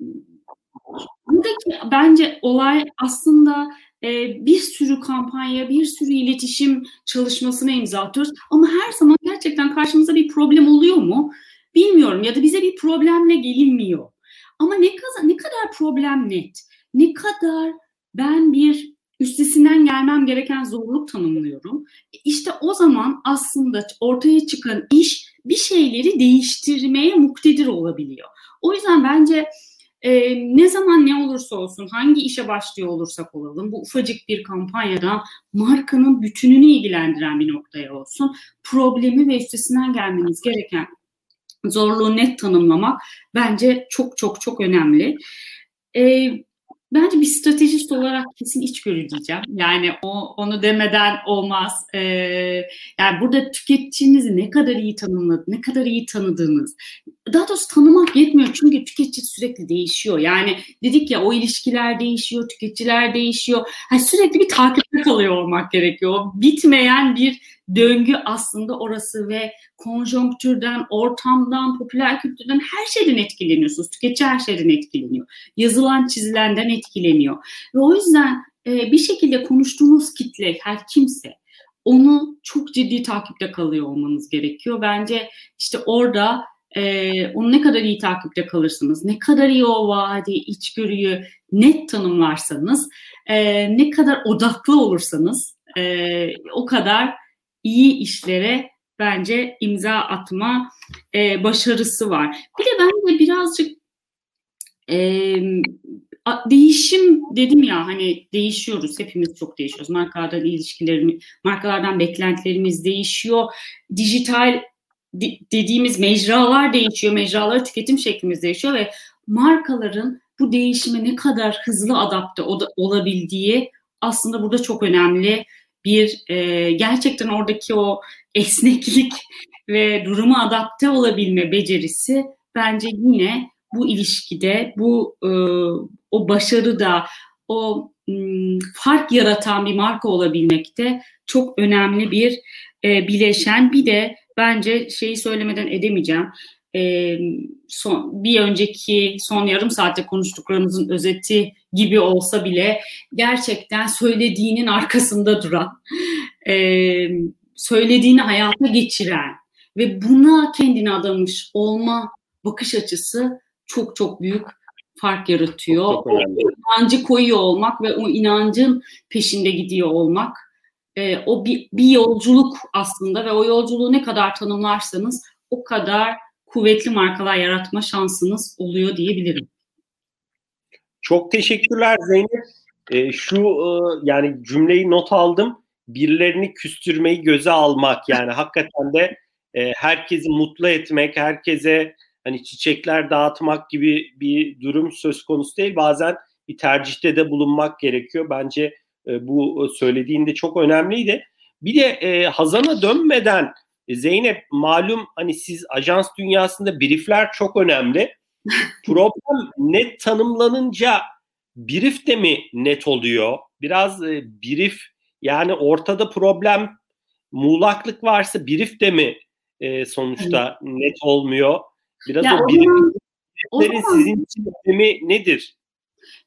buradaki bence olay aslında e, bir sürü kampanya, bir sürü iletişim çalışmasına imza atıyoruz. Ama her zaman gerçekten karşımıza bir problem oluyor mu? Bilmiyorum ya da bize bir problemle gelinmiyor. Ama ne ne kadar problem net, ne kadar ben bir üstesinden gelmem gereken zorluk tanımlıyorum. İşte o zaman aslında ortaya çıkan iş bir şeyleri değiştirmeye muktedir olabiliyor. O yüzden bence e, ne zaman ne olursa olsun, hangi işe başlıyor olursak olalım, bu ufacık bir kampanyada markanın bütününü ilgilendiren bir noktaya olsun, problemi ve üstesinden gelmeniz gereken zorluğu net tanımlamak bence çok çok çok önemli. E, bence bir stratejist olarak kesin içgörü diyeceğim. Yani o, onu demeden olmaz. Ee, yani burada tüketicinizi ne kadar iyi tanımladı, ne kadar iyi tanıdığınız. Daha doğrusu tanımak yetmiyor çünkü tüketici sürekli değişiyor. Yani dedik ya o ilişkiler değişiyor, tüketiciler değişiyor. Yani sürekli bir takipte kalıyor olmak gerekiyor. Bitmeyen bir döngü aslında orası ve konjonktürden, ortamdan, popüler kültürden her şeyden etkileniyorsunuz. Tüketici her şeyden etkileniyor. Yazılan, çizilenden etkileniyor. Ve o yüzden e, bir şekilde konuştuğunuz kitle her kimse onu çok ciddi takipte kalıyor olmanız gerekiyor. Bence işte orada e, onu ne kadar iyi takipte kalırsınız, ne kadar iyi o vaadi, içgörüyü net tanımlarsanız, e, ne kadar odaklı olursanız e, o kadar iyi işlere bence imza atma e, başarısı var. Bir de ben de birazcık e, değişim dedim ya hani değişiyoruz hepimiz çok değişiyoruz. Markalardan ilişkilerimiz markalardan beklentilerimiz değişiyor. Dijital dediğimiz mecralar değişiyor mecraları tüketim şeklimiz değişiyor ve markaların bu değişime ne kadar hızlı adapte olabildiği aslında burada çok önemli bir e, gerçekten oradaki o esneklik ve duruma adapte olabilme becerisi bence yine bu ilişkide bu e, o başarıda o m, fark yaratan bir marka olabilmekte çok önemli bir e, bileşen. Bir de bence şeyi söylemeden edemeyeceğim. E, son, bir önceki son yarım saatte konuştuklarımızın özeti gibi olsa bile gerçekten söylediğinin arkasında duran, e, söylediğini hayata geçiren ve buna kendini adamış olma bakış açısı çok çok büyük fark yaratıyor. Çok o inancı koyuyor olmak ve o inancın peşinde gidiyor olmak e, o bir, bir yolculuk aslında ve o yolculuğu ne kadar tanımlarsanız o kadar kuvvetli markalar yaratma şansınız oluyor diyebilirim. Çok teşekkürler Zeynep. E, şu e, yani cümleyi not aldım. Birilerini küstürmeyi göze almak yani hakikaten de e, herkesi mutlu etmek, herkese hani çiçekler dağıtmak gibi bir durum söz konusu değil. Bazen bir tercihte de bulunmak gerekiyor. Bence e, bu söylediğinde çok önemliydi. Bir de e, Hazan'a dönmeden e, Zeynep malum hani siz ajans dünyasında briefler çok önemli. Problem net tanımlanınca brief de mi net oluyor? Biraz e, brief yani ortada problem muğlaklık varsa brief de mi e, sonuçta evet. net olmuyor? Biraz ya o, o brieflerin sizin için önemi nedir?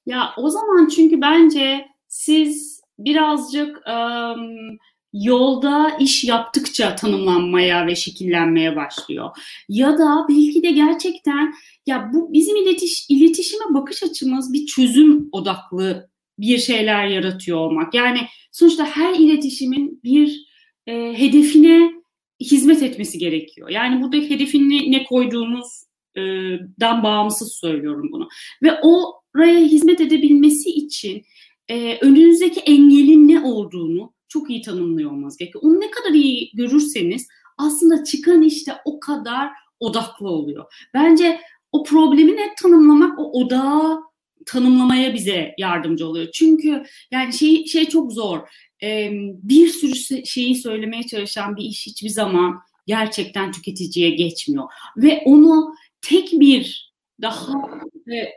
Ya o zaman çünkü bence siz birazcık um, yolda iş yaptıkça tanımlanmaya ve şekillenmeye başlıyor. Ya da belki de gerçekten ya bu bizim iletiş, iletişime bakış açımız bir çözüm odaklı bir şeyler yaratıyor olmak. Yani sonuçta her iletişimin bir e, hedefine hizmet etmesi gerekiyor. Yani burada hedefini ne koyduğunuzdan bağımsız söylüyorum bunu. Ve oraya hizmet edebilmesi için e, önünüzdeki engelin ne olduğunu çok iyi tanımlıyor olmanız gerekiyor. Onu ne kadar iyi görürseniz aslında çıkan işte o kadar odaklı oluyor. Bence o problemi net tanımlamak o odağı tanımlamaya bize yardımcı oluyor. Çünkü yani şey şey çok zor. Ee, bir sürü şeyi söylemeye çalışan bir iş hiçbir zaman gerçekten tüketiciye geçmiyor ve onu tek bir daha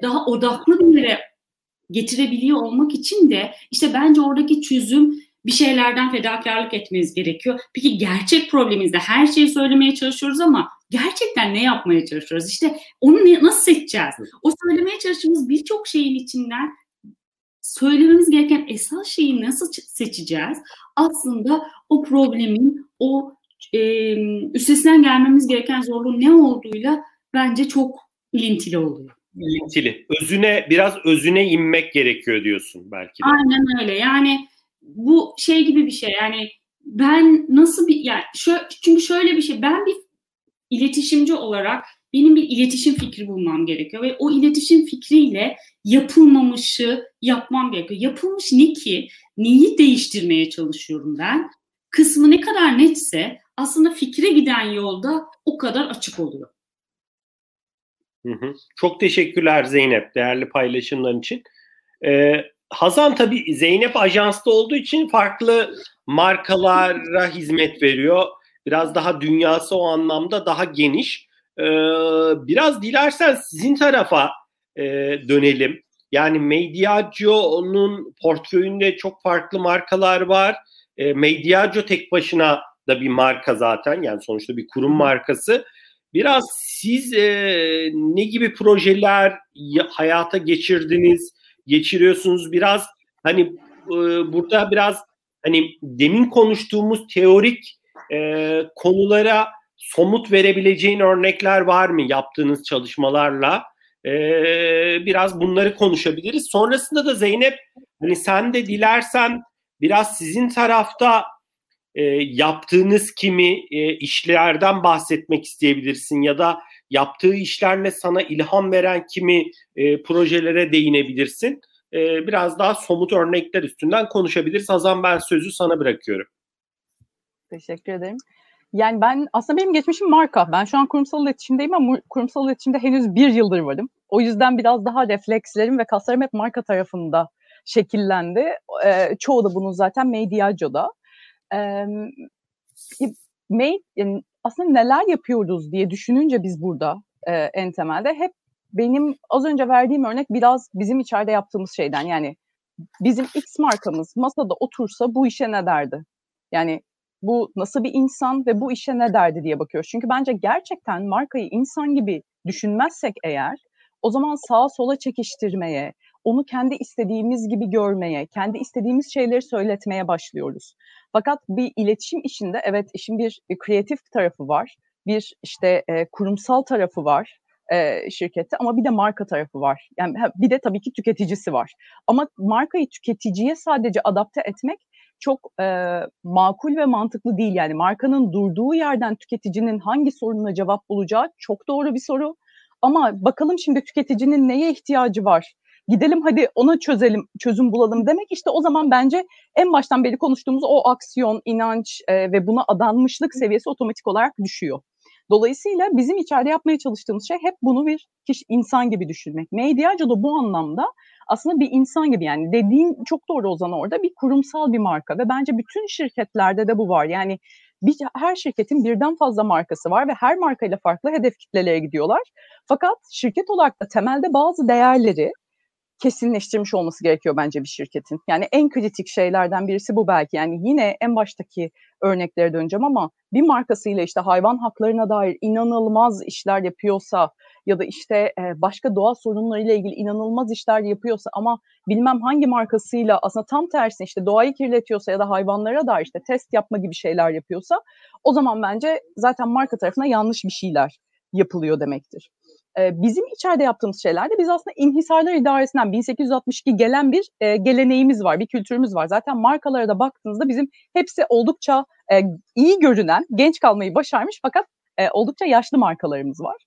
daha odaklı bir yere getirebiliyor olmak için de işte bence oradaki çözüm bir şeylerden fedakarlık etmeniz gerekiyor. Peki gerçek problemimizde her şeyi söylemeye çalışıyoruz ama gerçekten ne yapmaya çalışıyoruz? İşte onu nasıl seçeceğiz? O söylemeye çalıştığımız birçok şeyin içinden söylememiz gereken esas şeyi nasıl seçeceğiz? Aslında o problemin, o e, üstesinden gelmemiz gereken zorluğun ne olduğuyla bence çok ilintili oluyor. İlintili. Özüne, biraz özüne inmek gerekiyor diyorsun belki de. Aynen öyle. Yani bu şey gibi bir şey yani ben nasıl bir yani şö, çünkü şöyle bir şey ben bir iletişimci olarak benim bir iletişim fikri bulmam gerekiyor ve o iletişim fikriyle yapılmamışı yapmam gerekiyor. Yapılmış ne ki? Neyi değiştirmeye çalışıyorum ben? Kısmı ne kadar netse aslında fikre giden yolda o kadar açık oluyor. Hı hı. Çok teşekkürler Zeynep değerli paylaşımların için. E, Hazan tabii Zeynep ajansta olduğu için farklı markalara hizmet veriyor. Biraz daha dünyası o anlamda daha geniş. Ee, biraz dilersen sizin tarafa e, dönelim. Yani Mediagio'nun portföyünde çok farklı markalar var. E, Mediagio tek başına da bir marka zaten. Yani sonuçta bir kurum markası. Biraz siz e, ne gibi projeler hayata geçirdiniz, geçiriyorsunuz? Biraz hani e, burada biraz hani demin konuştuğumuz teorik e, konulara somut verebileceğin örnekler var mı yaptığınız çalışmalarla? E, biraz bunları konuşabiliriz. Sonrasında da Zeynep hani sen de dilersen biraz sizin tarafta e, yaptığınız kimi e, işlerden bahsetmek isteyebilirsin ya da yaptığı işlerle sana ilham veren kimi e, projelere değinebilirsin. E, biraz daha somut örnekler üstünden konuşabiliriz. Hazan ben sözü sana bırakıyorum. Teşekkür ederim. Yani ben aslında benim geçmişim marka. Ben şu an kurumsal iletişimdeyim ama kurumsal iletişimde henüz bir yıldır varım. O yüzden biraz daha reflekslerim ve kaslarım hep marka tarafında şekillendi. E, çoğu da bunun zaten Mediaco'da. E, yani aslında neler yapıyoruz diye düşününce biz burada e, en temelde hep benim az önce verdiğim örnek biraz bizim içeride yaptığımız şeyden yani bizim X markamız masada otursa bu işe ne derdi? Yani bu nasıl bir insan ve bu işe ne derdi diye bakıyoruz. Çünkü bence gerçekten markayı insan gibi düşünmezsek eğer o zaman sağa sola çekiştirmeye, onu kendi istediğimiz gibi görmeye, kendi istediğimiz şeyleri söyletmeye başlıyoruz. Fakat bir iletişim işinde evet işin bir, kreatif tarafı var, bir işte e, kurumsal tarafı var e, şirkette ama bir de marka tarafı var. Yani bir de tabii ki tüketicisi var. Ama markayı tüketiciye sadece adapte etmek çok e, makul ve mantıklı değil. Yani markanın durduğu yerden tüketicinin hangi sorununa cevap bulacağı çok doğru bir soru. Ama bakalım şimdi tüketicinin neye ihtiyacı var? Gidelim hadi ona çözelim, çözüm bulalım demek işte o zaman bence en baştan beri konuştuğumuz o aksiyon, inanç e, ve buna adanmışlık seviyesi otomatik olarak düşüyor. Dolayısıyla bizim içeride yapmaya çalıştığımız şey hep bunu bir kişi insan gibi düşünmek. Mediacı da bu anlamda aslında bir insan gibi yani dediğin çok doğru Ozan orada bir kurumsal bir marka ve bence bütün şirketlerde de bu var. Yani bir, her şirketin birden fazla markası var ve her markayla farklı hedef kitlelere gidiyorlar. Fakat şirket olarak da temelde bazı değerleri kesinleştirmiş olması gerekiyor bence bir şirketin. Yani en kritik şeylerden birisi bu belki. Yani yine en baştaki örneklere döneceğim ama bir markasıyla işte hayvan haklarına dair inanılmaz işler yapıyorsa ya da işte başka doğa sorunlarıyla ilgili inanılmaz işler yapıyorsa ama bilmem hangi markasıyla aslında tam tersine işte doğayı kirletiyorsa ya da hayvanlara dair işte test yapma gibi şeyler yapıyorsa o zaman bence zaten marka tarafına yanlış bir şeyler yapılıyor demektir bizim içeride yaptığımız şeylerde biz aslında inhisarlar idaresinden 1862 gelen bir e, geleneğimiz var, bir kültürümüz var. Zaten markalara da baktığınızda bizim hepsi oldukça e, iyi görünen, genç kalmayı başarmış fakat e, oldukça yaşlı markalarımız var.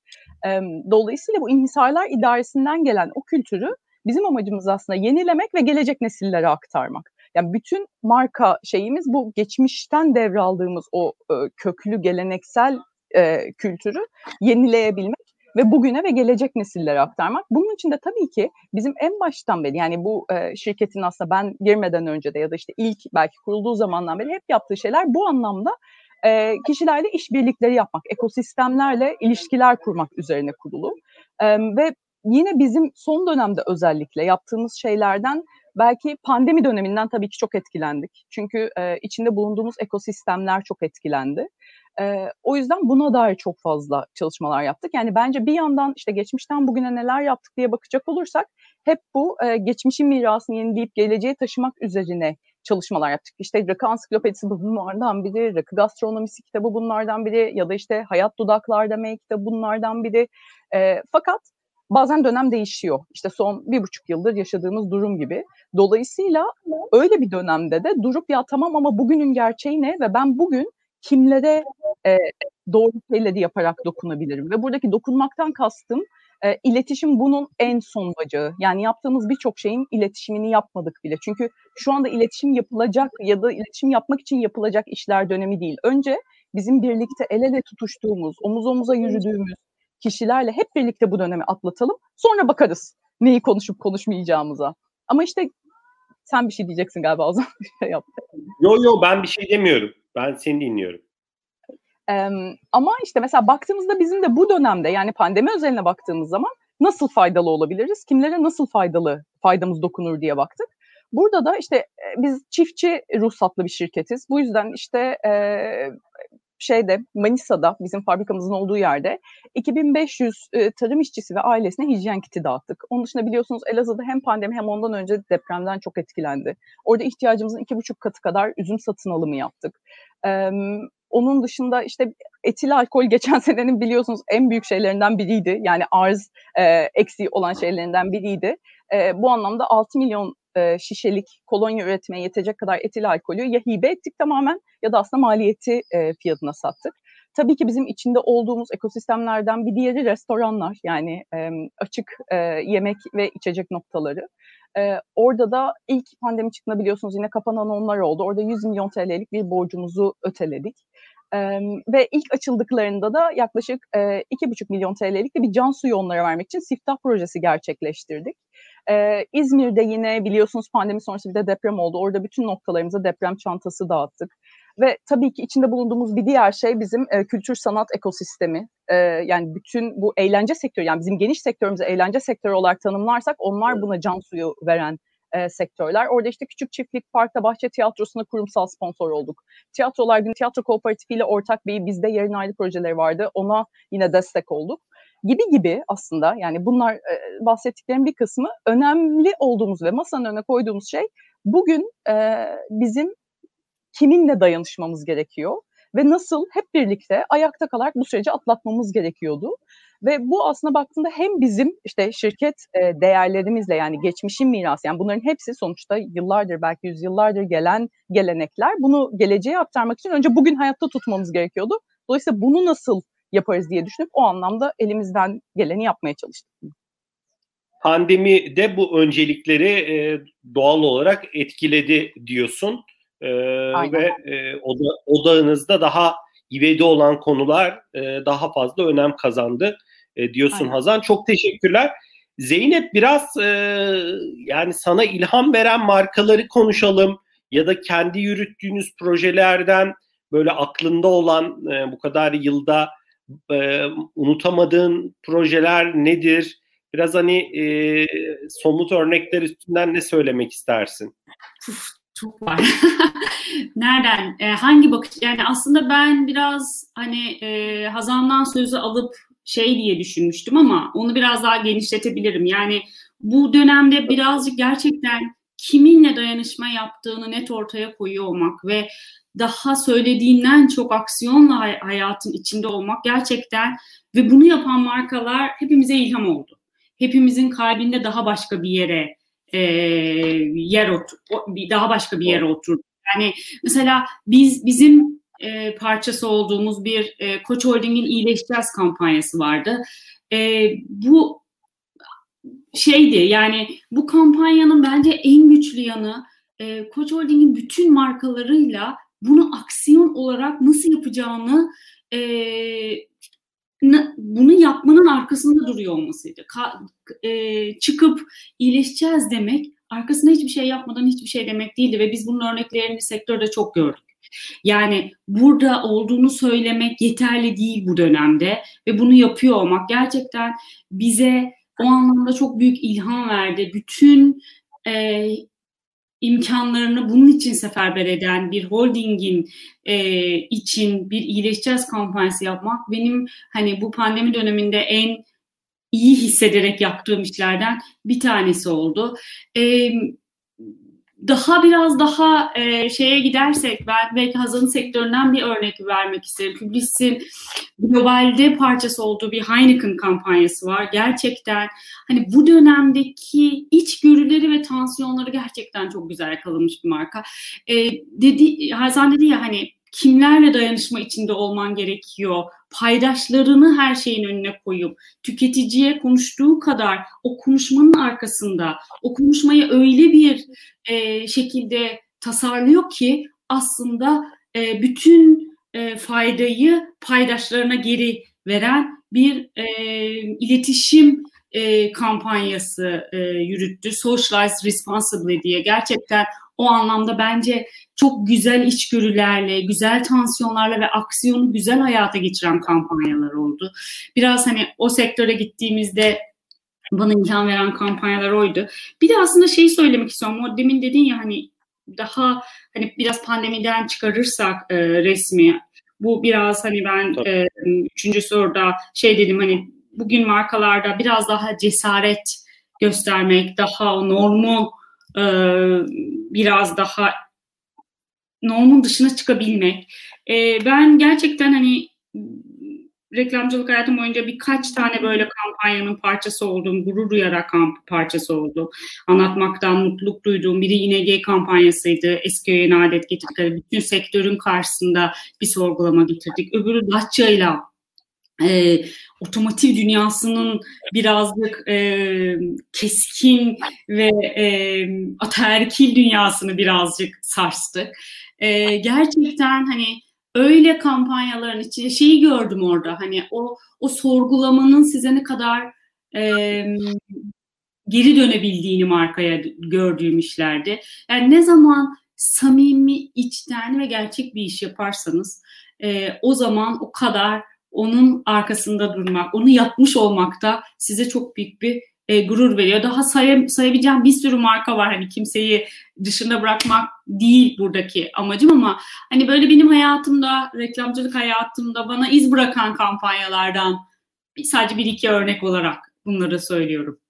E, dolayısıyla bu inhisarlar idaresinden gelen o kültürü bizim amacımız aslında yenilemek ve gelecek nesillere aktarmak. Yani bütün marka şeyimiz bu geçmişten devraldığımız o e, köklü geleneksel e, kültürü yenileyebilmek ve bugüne ve gelecek nesillere aktarmak. Bunun için de tabii ki bizim en baştan beri yani bu e, şirketin aslında ben girmeden önce de ya da işte ilk belki kurulduğu zamandan beri hep yaptığı şeyler bu anlamda e, kişilerle işbirlikleri yapmak, ekosistemlerle ilişkiler kurmak üzerine kurulu. E, ve yine bizim son dönemde özellikle yaptığımız şeylerden belki pandemi döneminden tabii ki çok etkilendik. Çünkü e, içinde bulunduğumuz ekosistemler çok etkilendi. E, o yüzden buna dair çok fazla çalışmalar yaptık. Yani bence bir yandan işte geçmişten bugüne neler yaptık diye bakacak olursak hep bu e, geçmişin mirasını yenileyip geleceğe taşımak üzerine çalışmalar yaptık. İşte Rakı Ansiklopedisi bunlardan biri, Rakı Gastronomisi kitabı bunlardan biri ya da işte Hayat Dudaklar demek kitabı bunlardan biri. E, fakat bazen dönem değişiyor. İşte son bir buçuk yıldır yaşadığımız durum gibi. Dolayısıyla öyle bir dönemde de durup ya tamam ama bugünün gerçeği ne ve ben bugün kimlere e, doğru şeyleri yaparak dokunabilirim. Ve buradaki dokunmaktan kastım e, iletişim bunun en son bacağı. Yani yaptığımız birçok şeyin iletişimini yapmadık bile. Çünkü şu anda iletişim yapılacak ya da iletişim yapmak için yapılacak işler dönemi değil. Önce bizim birlikte el ele tutuştuğumuz, omuz omuza yürüdüğümüz kişilerle hep birlikte bu dönemi atlatalım. Sonra bakarız neyi konuşup konuşmayacağımıza. Ama işte sen bir şey diyeceksin galiba o zaman şey yaptı. Yo yo ben bir şey demiyorum. Ben seni dinliyorum. Ee, ama işte mesela baktığımızda bizim de bu dönemde yani pandemi özeline baktığımız zaman nasıl faydalı olabiliriz? Kimlere nasıl faydalı faydamız dokunur diye baktık. Burada da işte biz çiftçi ruhsatlı bir şirketiz. Bu yüzden işte e, şeyde Manisa'da bizim fabrikamızın olduğu yerde 2500 e, tarım işçisi ve ailesine hijyen kiti dağıttık. Onun dışında biliyorsunuz Elazığ'da hem pandemi hem ondan önce depremden çok etkilendi. Orada ihtiyacımızın iki buçuk katı kadar üzüm satın alımı yaptık. E, onun dışında işte etil alkol geçen senenin biliyorsunuz en büyük şeylerinden biriydi. Yani arz e, eksiği olan şeylerinden biriydi. E, bu anlamda 6 milyon e, şişelik kolonya üretmeye yetecek kadar etil alkolü ya hibe ettik tamamen ya da aslında maliyeti e, fiyatına sattık. Tabii ki bizim içinde olduğumuz ekosistemlerden bir diğeri restoranlar yani e, açık e, yemek ve içecek noktaları. E, orada da ilk pandemi çıktığında biliyorsunuz yine kapanan onlar oldu. Orada 100 milyon TL'lik bir borcumuzu öteledik. E, ve ilk açıldıklarında da yaklaşık e, 2,5 milyon TL'lik de bir can suyu onlara vermek için siftah projesi gerçekleştirdik. Ee, İzmir'de yine biliyorsunuz pandemi sonrası bir de deprem oldu. Orada bütün noktalarımıza deprem çantası dağıttık. Ve tabii ki içinde bulunduğumuz bir diğer şey bizim e, kültür sanat ekosistemi. E, yani bütün bu eğlence sektörü, yani bizim geniş sektörümüzü eğlence sektörü olarak tanımlarsak onlar buna can suyu veren e, sektörler. Orada işte Küçük Çiftlik Park'ta Bahçe Tiyatrosu'na kurumsal sponsor olduk. Tiyatrolar Günü Tiyatro Kooperatifi ile ortak bir bizde yarın ayrı projeleri vardı. Ona yine destek olduk gibi gibi aslında yani bunlar e, bahsettiklerim bir kısmı önemli olduğumuz ve masanın önüne koyduğumuz şey bugün e, bizim kiminle dayanışmamız gerekiyor ve nasıl hep birlikte ayakta kalarak bu süreci atlatmamız gerekiyordu. Ve bu aslında baktığında hem bizim işte şirket e, değerlerimizle yani geçmişin mirası yani bunların hepsi sonuçta yıllardır belki yüzyıllardır gelen gelenekler. Bunu geleceğe aktarmak için önce bugün hayatta tutmamız gerekiyordu. Dolayısıyla bunu nasıl yaparız diye düşünüp o anlamda elimizden geleni yapmaya çalıştık. Pandemi de bu öncelikleri e, doğal olarak etkiledi diyorsun. E, ve e, oda, odağınızda daha ivedi olan konular e, daha fazla önem kazandı e, diyorsun Aynen. Hazan. Çok teşekkürler. Zeynep biraz e, yani sana ilham veren markaları konuşalım ya da kendi yürüttüğünüz projelerden böyle aklında olan e, bu kadar yılda unutamadığın projeler nedir? Biraz hani e, somut örnekler üstünden ne söylemek istersin? Uf, çok var. Nereden? E, hangi bakış? Yani aslında ben biraz hani e, Hazan'dan sözü alıp şey diye düşünmüştüm ama onu biraz daha genişletebilirim. Yani bu dönemde birazcık gerçekten kiminle dayanışma yaptığını net ortaya koyuyor olmak ve daha söylediğinden çok aksiyonla hayatın içinde olmak gerçekten ve bunu yapan markalar hepimize ilham oldu. Hepimizin kalbinde daha başka bir yere e, yer otur, daha başka bir yere oturdu. Yani mesela biz bizim e, parçası olduğumuz bir e, Koç Holding'in iyileşeceğiz kampanyası vardı. E, bu şeydi yani bu kampanyanın bence en güçlü yanı e, Koç Holding'in bütün markalarıyla bunu aksiyon olarak nasıl yapacağını e, bunu yapmanın arkasında duruyor olmasıydı. Ka, e, çıkıp iyileşeceğiz demek arkasında hiçbir şey yapmadan hiçbir şey demek değildi ve biz bunun örneklerini sektörde çok gördük. Yani burada olduğunu söylemek yeterli değil bu dönemde ve bunu yapıyor olmak gerçekten bize o anlamda çok büyük ilham verdi. Bütün e, imkanlarını bunun için seferber eden bir holdingin e, için bir iyileşeceğiz kampanyası yapmak benim hani bu pandemi döneminde en iyi hissederek yaptığım işlerden bir tanesi oldu. E, daha biraz daha e, şeye gidersek ben belki hazırlık sektöründen bir örnek vermek isterim. Publis'in globalde parçası olduğu bir Heineken kampanyası var. Gerçekten hani bu dönemdeki içgörüleri ve tansiyonları gerçekten çok güzel yakalamış bir marka. E, dedi Hazan dedi ya hani kimlerle dayanışma içinde olman gerekiyor. Paydaşlarını her şeyin önüne koyup tüketiciye konuştuğu kadar o konuşmanın arkasında o konuşmayı öyle bir e, şekilde tasarlıyor ki aslında e, bütün e, faydayı paydaşlarına geri veren bir e, iletişim e, kampanyası e, yürüttü. Socialize Responsibly diye. Gerçekten o anlamda bence çok güzel içgörülerle, güzel tansiyonlarla ve aksiyonu güzel hayata geçiren kampanyalar oldu. Biraz hani o sektöre gittiğimizde bana imkan veren kampanyalar oydu. Bir de aslında şeyi söylemek istiyorum. O demin dedin ya hani daha hani biraz pandemiden çıkarırsak e, resmi bu biraz hani ben e, üçüncü soruda şey dedim hani bugün markalarda biraz daha cesaret göstermek, daha o normu e, biraz daha normun dışına çıkabilmek. E, ben gerçekten hani reklamcılık hayatım boyunca birkaç tane böyle kampanyanın parçası oldum. Gurur duyarak kamp parçası oldum. Anlatmaktan mutluluk duyduğum biri ING kampanyasıydı. Eski yayın adet getirdik. Bütün sektörün karşısında bir sorgulama getirdik. Öbürü Datça'yla e, otomotiv dünyasının birazcık e, keskin ve e, ataerkil dünyasını birazcık sarstık. E, gerçekten hani öyle kampanyaların içinde şeyi gördüm orada hani o o sorgulamanın size ne kadar e, geri dönebildiğini markaya gördüğüm işlerdi. Yani ne zaman samimi, içten ve gerçek bir iş yaparsanız e, o zaman o kadar onun arkasında durmak, onu yapmış olmak da size çok büyük bir e, gurur veriyor. Daha say sayabileceğim bir sürü marka var. Hani kimseyi dışında bırakmak değil buradaki amacım ama hani böyle benim hayatımda, reklamcılık hayatımda bana iz bırakan kampanyalardan sadece bir iki örnek olarak bunları söylüyorum.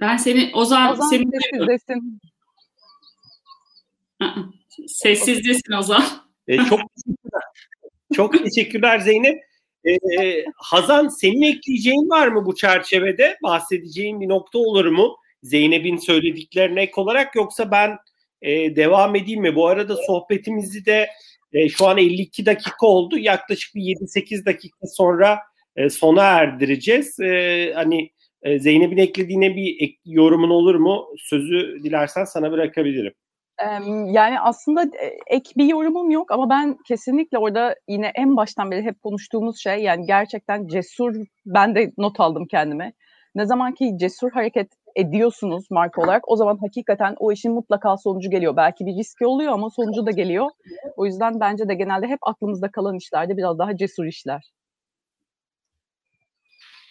Ben seni Ozan, Ozan seni sessizdesin. Sessizdesin Ozan. E, çok teşekkürler. Çok teşekkürler Zeynep. Ee, Hazan senin ekleyeceğin var mı bu çerçevede? Bahsedeceğin bir nokta olur mu? Zeynep'in söylediklerine ek olarak yoksa ben e, devam edeyim mi? Bu arada sohbetimizi de e, şu an 52 dakika oldu. Yaklaşık bir 7-8 dakika sonra e, sona erdireceğiz. E, hani e, Zeynep'in eklediğine bir ek, yorumun olur mu? Sözü dilersen sana bırakabilirim. Yani aslında ek bir yorumum yok ama ben kesinlikle orada yine en baştan beri hep konuştuğumuz şey yani gerçekten cesur ben de not aldım kendime. Ne zaman ki cesur hareket ediyorsunuz marka olarak o zaman hakikaten o işin mutlaka sonucu geliyor. Belki bir riski oluyor ama sonucu da geliyor. O yüzden bence de genelde hep aklımızda kalan işlerde biraz daha cesur işler.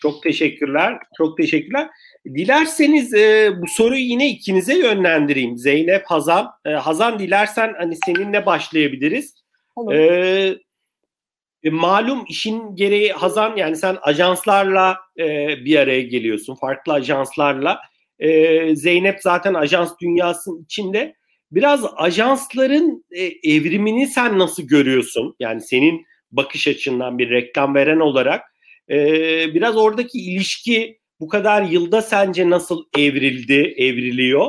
Çok teşekkürler. Çok teşekkürler. Dilerseniz e, bu soruyu yine ikinize yönlendireyim. Zeynep, Hazan. E, Hazan dilersen hani seninle başlayabiliriz. Olur. E, e, malum işin gereği Hazan yani sen ajanslarla e, bir araya geliyorsun. Farklı ajanslarla. E, Zeynep zaten ajans dünyasının içinde. Biraz ajansların e, evrimini sen nasıl görüyorsun? Yani senin bakış açından bir reklam veren olarak e, biraz oradaki ilişki bu kadar yılda sence nasıl evrildi, evriliyor?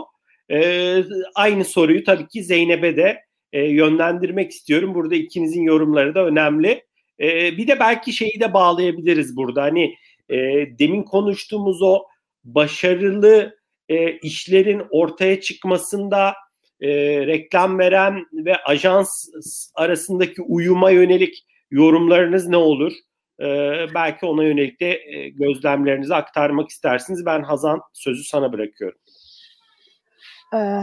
Ee, aynı soruyu tabii ki Zeynep'e de e, yönlendirmek istiyorum. Burada ikinizin yorumları da önemli. Ee, bir de belki şeyi de bağlayabiliriz burada. Hani e, demin konuştuğumuz o başarılı e, işlerin ortaya çıkmasında e, reklam veren ve ajans arasındaki uyuma yönelik yorumlarınız ne olur? Ee, belki ona yönelik de e, gözlemlerinizi aktarmak istersiniz. Ben Hazan sözü sana bırakıyorum. Ee,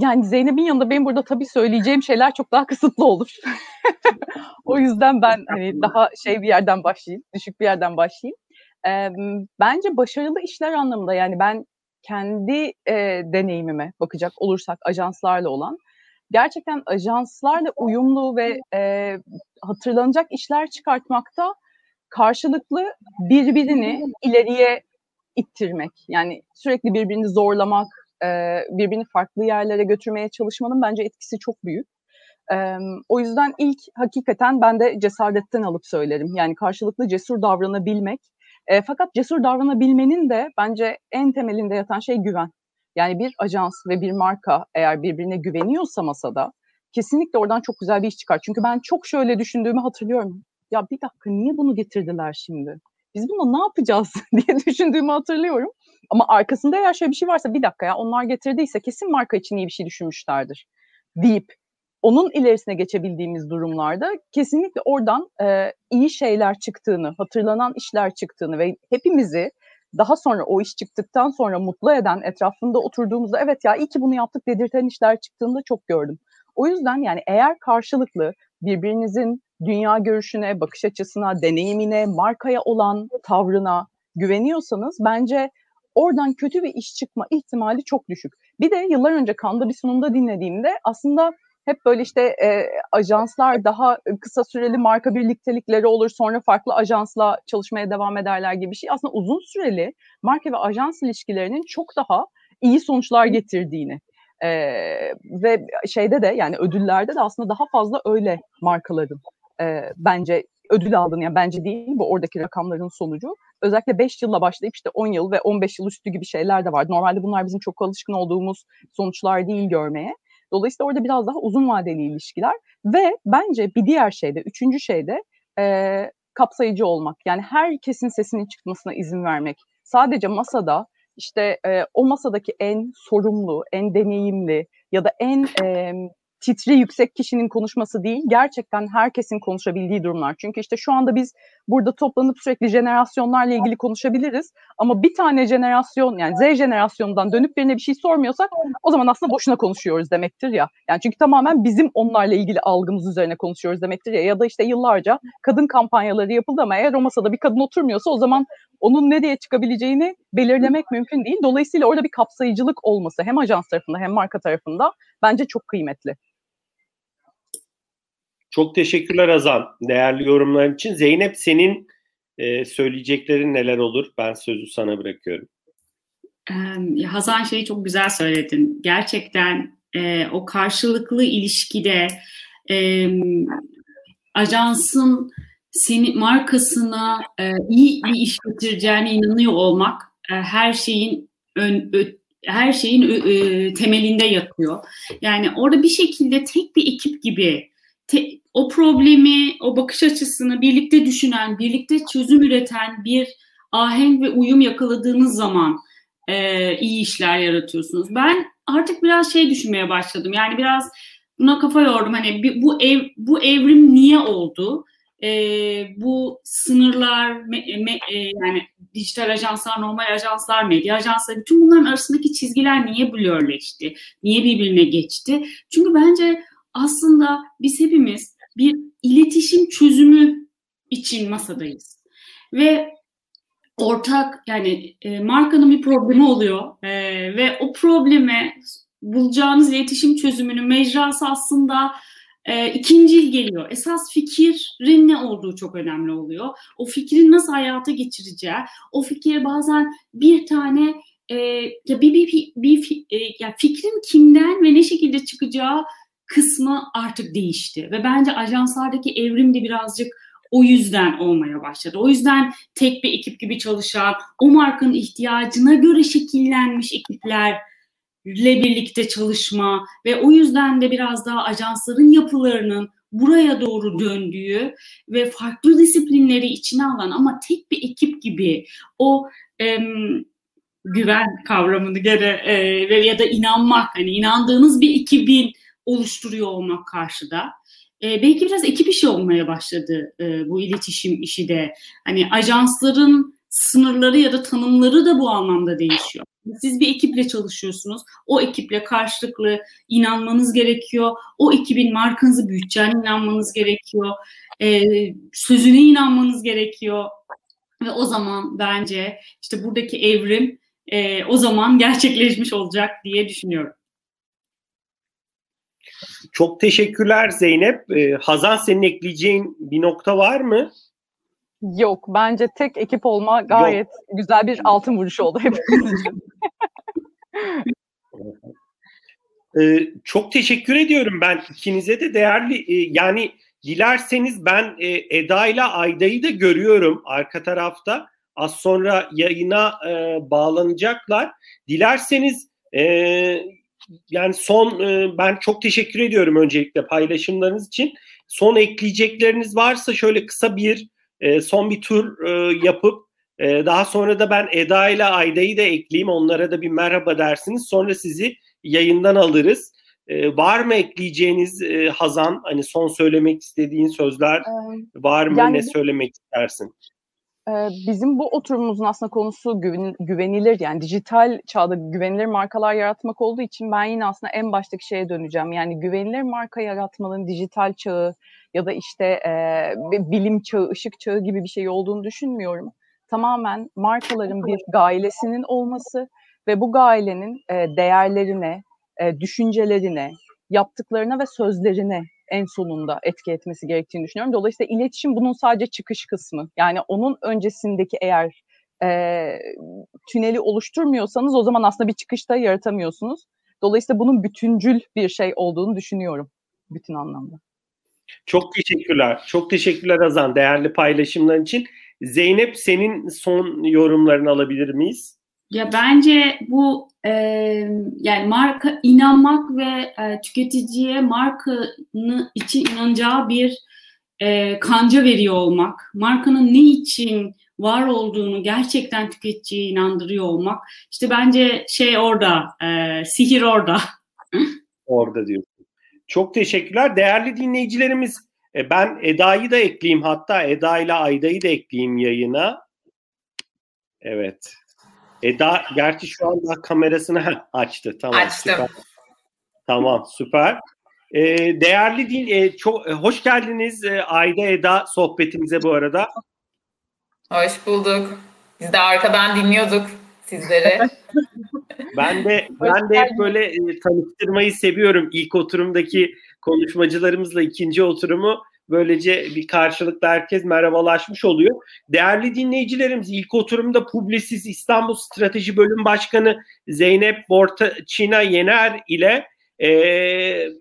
yani Zeynep'in yanında benim burada tabii söyleyeceğim şeyler çok daha kısıtlı olur. o yüzden ben hani daha şey bir yerden başlayayım, düşük bir yerden başlayayım. Bence başarılı işler anlamında yani ben kendi e, deneyimime bakacak olursak ajanslarla olan gerçekten ajanslarla uyumlu ve e, hatırlanacak işler çıkartmakta karşılıklı birbirini ileriye ittirmek. Yani sürekli birbirini zorlamak, birbirini farklı yerlere götürmeye çalışmanın bence etkisi çok büyük. O yüzden ilk hakikaten ben de cesaretten alıp söylerim. Yani karşılıklı cesur davranabilmek. Fakat cesur davranabilmenin de bence en temelinde yatan şey güven. Yani bir ajans ve bir marka eğer birbirine güveniyorsa masada kesinlikle oradan çok güzel bir iş çıkar. Çünkü ben çok şöyle düşündüğümü hatırlıyorum ya bir dakika niye bunu getirdiler şimdi? Biz bunu ne yapacağız diye düşündüğümü hatırlıyorum. Ama arkasında eğer şöyle bir şey varsa bir dakika ya onlar getirdiyse kesin marka için iyi bir şey düşünmüşlerdir deyip onun ilerisine geçebildiğimiz durumlarda kesinlikle oradan e, iyi şeyler çıktığını, hatırlanan işler çıktığını ve hepimizi daha sonra o iş çıktıktan sonra mutlu eden etrafında oturduğumuzda evet ya iyi ki bunu yaptık dedirten işler çıktığında çok gördüm. O yüzden yani eğer karşılıklı birbirinizin dünya görüşüne, bakış açısına, deneyimine, markaya olan tavrına güveniyorsanız bence oradan kötü bir iş çıkma ihtimali çok düşük. Bir de yıllar önce Kanda bir sunumda dinlediğimde aslında hep böyle işte e, ajanslar daha kısa süreli marka birliktelikleri olur sonra farklı ajansla çalışmaya devam ederler gibi bir şey. Aslında uzun süreli marka ve ajans ilişkilerinin çok daha iyi sonuçlar getirdiğini e, ve şeyde de yani ödüllerde de aslında daha fazla öyle markaların e, bence ödül aldığını yani bence değil bu oradaki rakamların sonucu. Özellikle 5 yılla başlayıp işte 10 yıl ve 15 yıl üstü gibi şeyler de vardı. Normalde bunlar bizim çok alışkın olduğumuz sonuçlar değil görmeye. Dolayısıyla orada biraz daha uzun vadeli ilişkiler ve bence bir diğer şey de, üçüncü şey de e, kapsayıcı olmak. Yani herkesin sesinin çıkmasına izin vermek. Sadece masada işte e, o masadaki en sorumlu, en deneyimli ya da en e, titri yüksek kişinin konuşması değil, gerçekten herkesin konuşabildiği durumlar. Çünkü işte şu anda biz burada toplanıp sürekli jenerasyonlarla ilgili konuşabiliriz. Ama bir tane jenerasyon yani Z jenerasyonundan dönüp birine bir şey sormuyorsak o zaman aslında boşuna konuşuyoruz demektir ya. Yani çünkü tamamen bizim onlarla ilgili algımız üzerine konuşuyoruz demektir ya. Ya da işte yıllarca kadın kampanyaları yapıldı ama eğer o masada bir kadın oturmuyorsa o zaman onun nereye çıkabileceğini belirlemek mümkün değil. Dolayısıyla orada bir kapsayıcılık olması hem ajans tarafında hem marka tarafında bence çok kıymetli. Çok teşekkürler Azan değerli yorumların için. Zeynep senin e, söyleyeceklerin neler olur? Ben sözü sana bırakıyorum. Ee, Hazan şeyi çok güzel söyledin. Gerçekten e, o karşılıklı ilişkide e, ajansın seni markasına e, iyi bir iş getireceğine inanıyor olmak e, her şeyin ön, ö, her şeyin ö, ö, temelinde yatıyor. Yani orada bir şekilde tek bir ekip gibi te, o problemi, o bakış açısını birlikte düşünen, birlikte çözüm üreten bir ahenk ve uyum yakaladığınız zaman e, iyi işler yaratıyorsunuz. Ben artık biraz şey düşünmeye başladım. Yani biraz buna kafa yordum. Hani bu ev bu evrim niye oldu? E, bu sınırlar, me, me, e, yani dijital ajanslar, normal ajanslar, medya ajanslar, bütün bunların arasındaki çizgiler niye blurleşti? Niye birbirine geçti? Çünkü bence aslında biz hepimiz bir iletişim çözümü için masadayız. Ve ortak yani e, markanın bir problemi oluyor e, ve o probleme bulacağınız iletişim çözümünün mecrası aslında e, ikinci geliyor. Esas fikrin ne olduğu çok önemli oluyor. O fikrin nasıl hayata geçireceği, o fikir bazen bir tane e, ya bir bir bir, bir e, ya fikrin kimden ve ne şekilde çıkacağı kısmı artık değişti ve bence ajanslardaki evrim de birazcık o yüzden olmaya başladı. O yüzden tek bir ekip gibi çalışan, o markanın ihtiyacına göre şekillenmiş ekiplerle birlikte çalışma ve o yüzden de biraz daha ajansların yapılarının buraya doğru döndüğü ve farklı disiplinleri içine alan ama tek bir ekip gibi o em, güven kavramını gene e, ya da inanmak hani inandığınız bir ekibin oluşturuyor olmak karşıda. E, belki biraz ekip işi olmaya başladı e, bu iletişim işi de. Hani ajansların sınırları ya da tanımları da bu anlamda değişiyor. Siz bir ekiple çalışıyorsunuz. O ekiple karşılıklı inanmanız gerekiyor. O ekibin markanızı büyüteceğine inanmanız gerekiyor. E, sözüne inanmanız gerekiyor. Ve o zaman bence işte buradaki evrim e, o zaman gerçekleşmiş olacak diye düşünüyorum. Çok teşekkürler Zeynep. Ee, Hazan senin ekleyeceğin bir nokta var mı? Yok. Bence tek ekip olma gayet Yok. güzel bir altın vuruş oldu hepimiz için. ee, çok teşekkür ediyorum ben ikinize de değerli e, yani dilerseniz ben e, Eda ile Ayda'yı da görüyorum arka tarafta. Az sonra yayına e, bağlanacaklar. Dilerseniz e, yani son e, ben çok teşekkür ediyorum öncelikle paylaşımlarınız için. Son ekleyecekleriniz varsa şöyle kısa bir e, son bir tur e, yapıp daha sonra da ben Eda ile Ayda'yı da ekleyeyim. Onlara da bir merhaba dersiniz. Sonra sizi yayından alırız. E, var mı ekleyeceğiniz e, Hazan? Hani son söylemek istediğin sözler ee, var mı? Yani, ne söylemek istersin? Bizim bu oturumumuzun aslında konusu güven, güvenilir yani dijital çağda güvenilir markalar yaratmak olduğu için ben yine aslında en baştaki şeye döneceğim. Yani güvenilir marka yaratmanın dijital çağı ya da işte e, bilim çağı, ışık çağı gibi bir şey olduğunu düşünmüyorum. Tamamen markaların bir gailesinin olması ve bu gailenin e, değerlerine, e, düşüncelerine, yaptıklarına ve sözlerine en sonunda etki etmesi gerektiğini düşünüyorum. Dolayısıyla iletişim bunun sadece çıkış kısmı. Yani onun öncesindeki eğer e, tüneli oluşturmuyorsanız o zaman aslında bir çıkışta yaratamıyorsunuz. Dolayısıyla bunun bütüncül bir şey olduğunu düşünüyorum bütün anlamda. Çok teşekkürler. Çok teşekkürler Azan değerli paylaşımların için. Zeynep senin son yorumlarını alabilir miyiz? Ya bence bu e, yani marka inanmak ve e, tüketiciye markanın için inanacağı bir e, kanca veriyor olmak, markanın ne için var olduğunu gerçekten tüketiciye inandırıyor olmak. İşte bence şey orada, e, sihir orada. orada diyorsun. Çok teşekkürler. Değerli dinleyicilerimiz, e, ben Eda'yı da ekleyeyim hatta Eda ile Ayda'yı da ekleyeyim yayına. Evet. Eda gerçi şu anda kamerasını açtı. Tamam. Açtım. Süper. Tamam süper. Ee, değerli din, e, çok e, hoş geldiniz e, Ayda Eda sohbetimize bu arada. Hoş bulduk. Biz de arkadan dinliyorduk sizleri. ben de ben de hep böyle e, tanıştırmayı seviyorum. İlk oturumdaki konuşmacılarımızla ikinci oturumu Böylece bir karşılıklı herkes merhabalaşmış oluyor. Değerli dinleyicilerimiz ilk oturumda Publicis İstanbul Strateji Bölüm Başkanı Zeynep Bortaçina Yener ile e,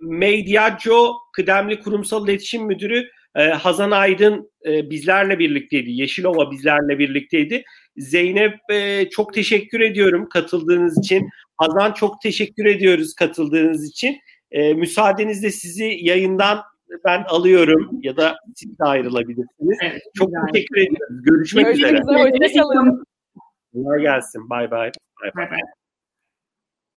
Mediaco Kıdemli Kurumsal İletişim Müdürü e, Hazan Aydın e, bizlerle birlikteydi. Yeşilova bizlerle birlikteydi. Zeynep e, çok teşekkür ediyorum katıldığınız için. Hazan çok teşekkür ediyoruz katıldığınız için. E, müsaadenizle sizi yayından ben alıyorum ya da siz de ayrılabilirsiniz. Evet, Çok yani. teşekkür ediyoruz. Görüşmek, Görüşmek üzere. üzere. Hoşçakalın. Kolay gelsin. Bay bay. Bay bay.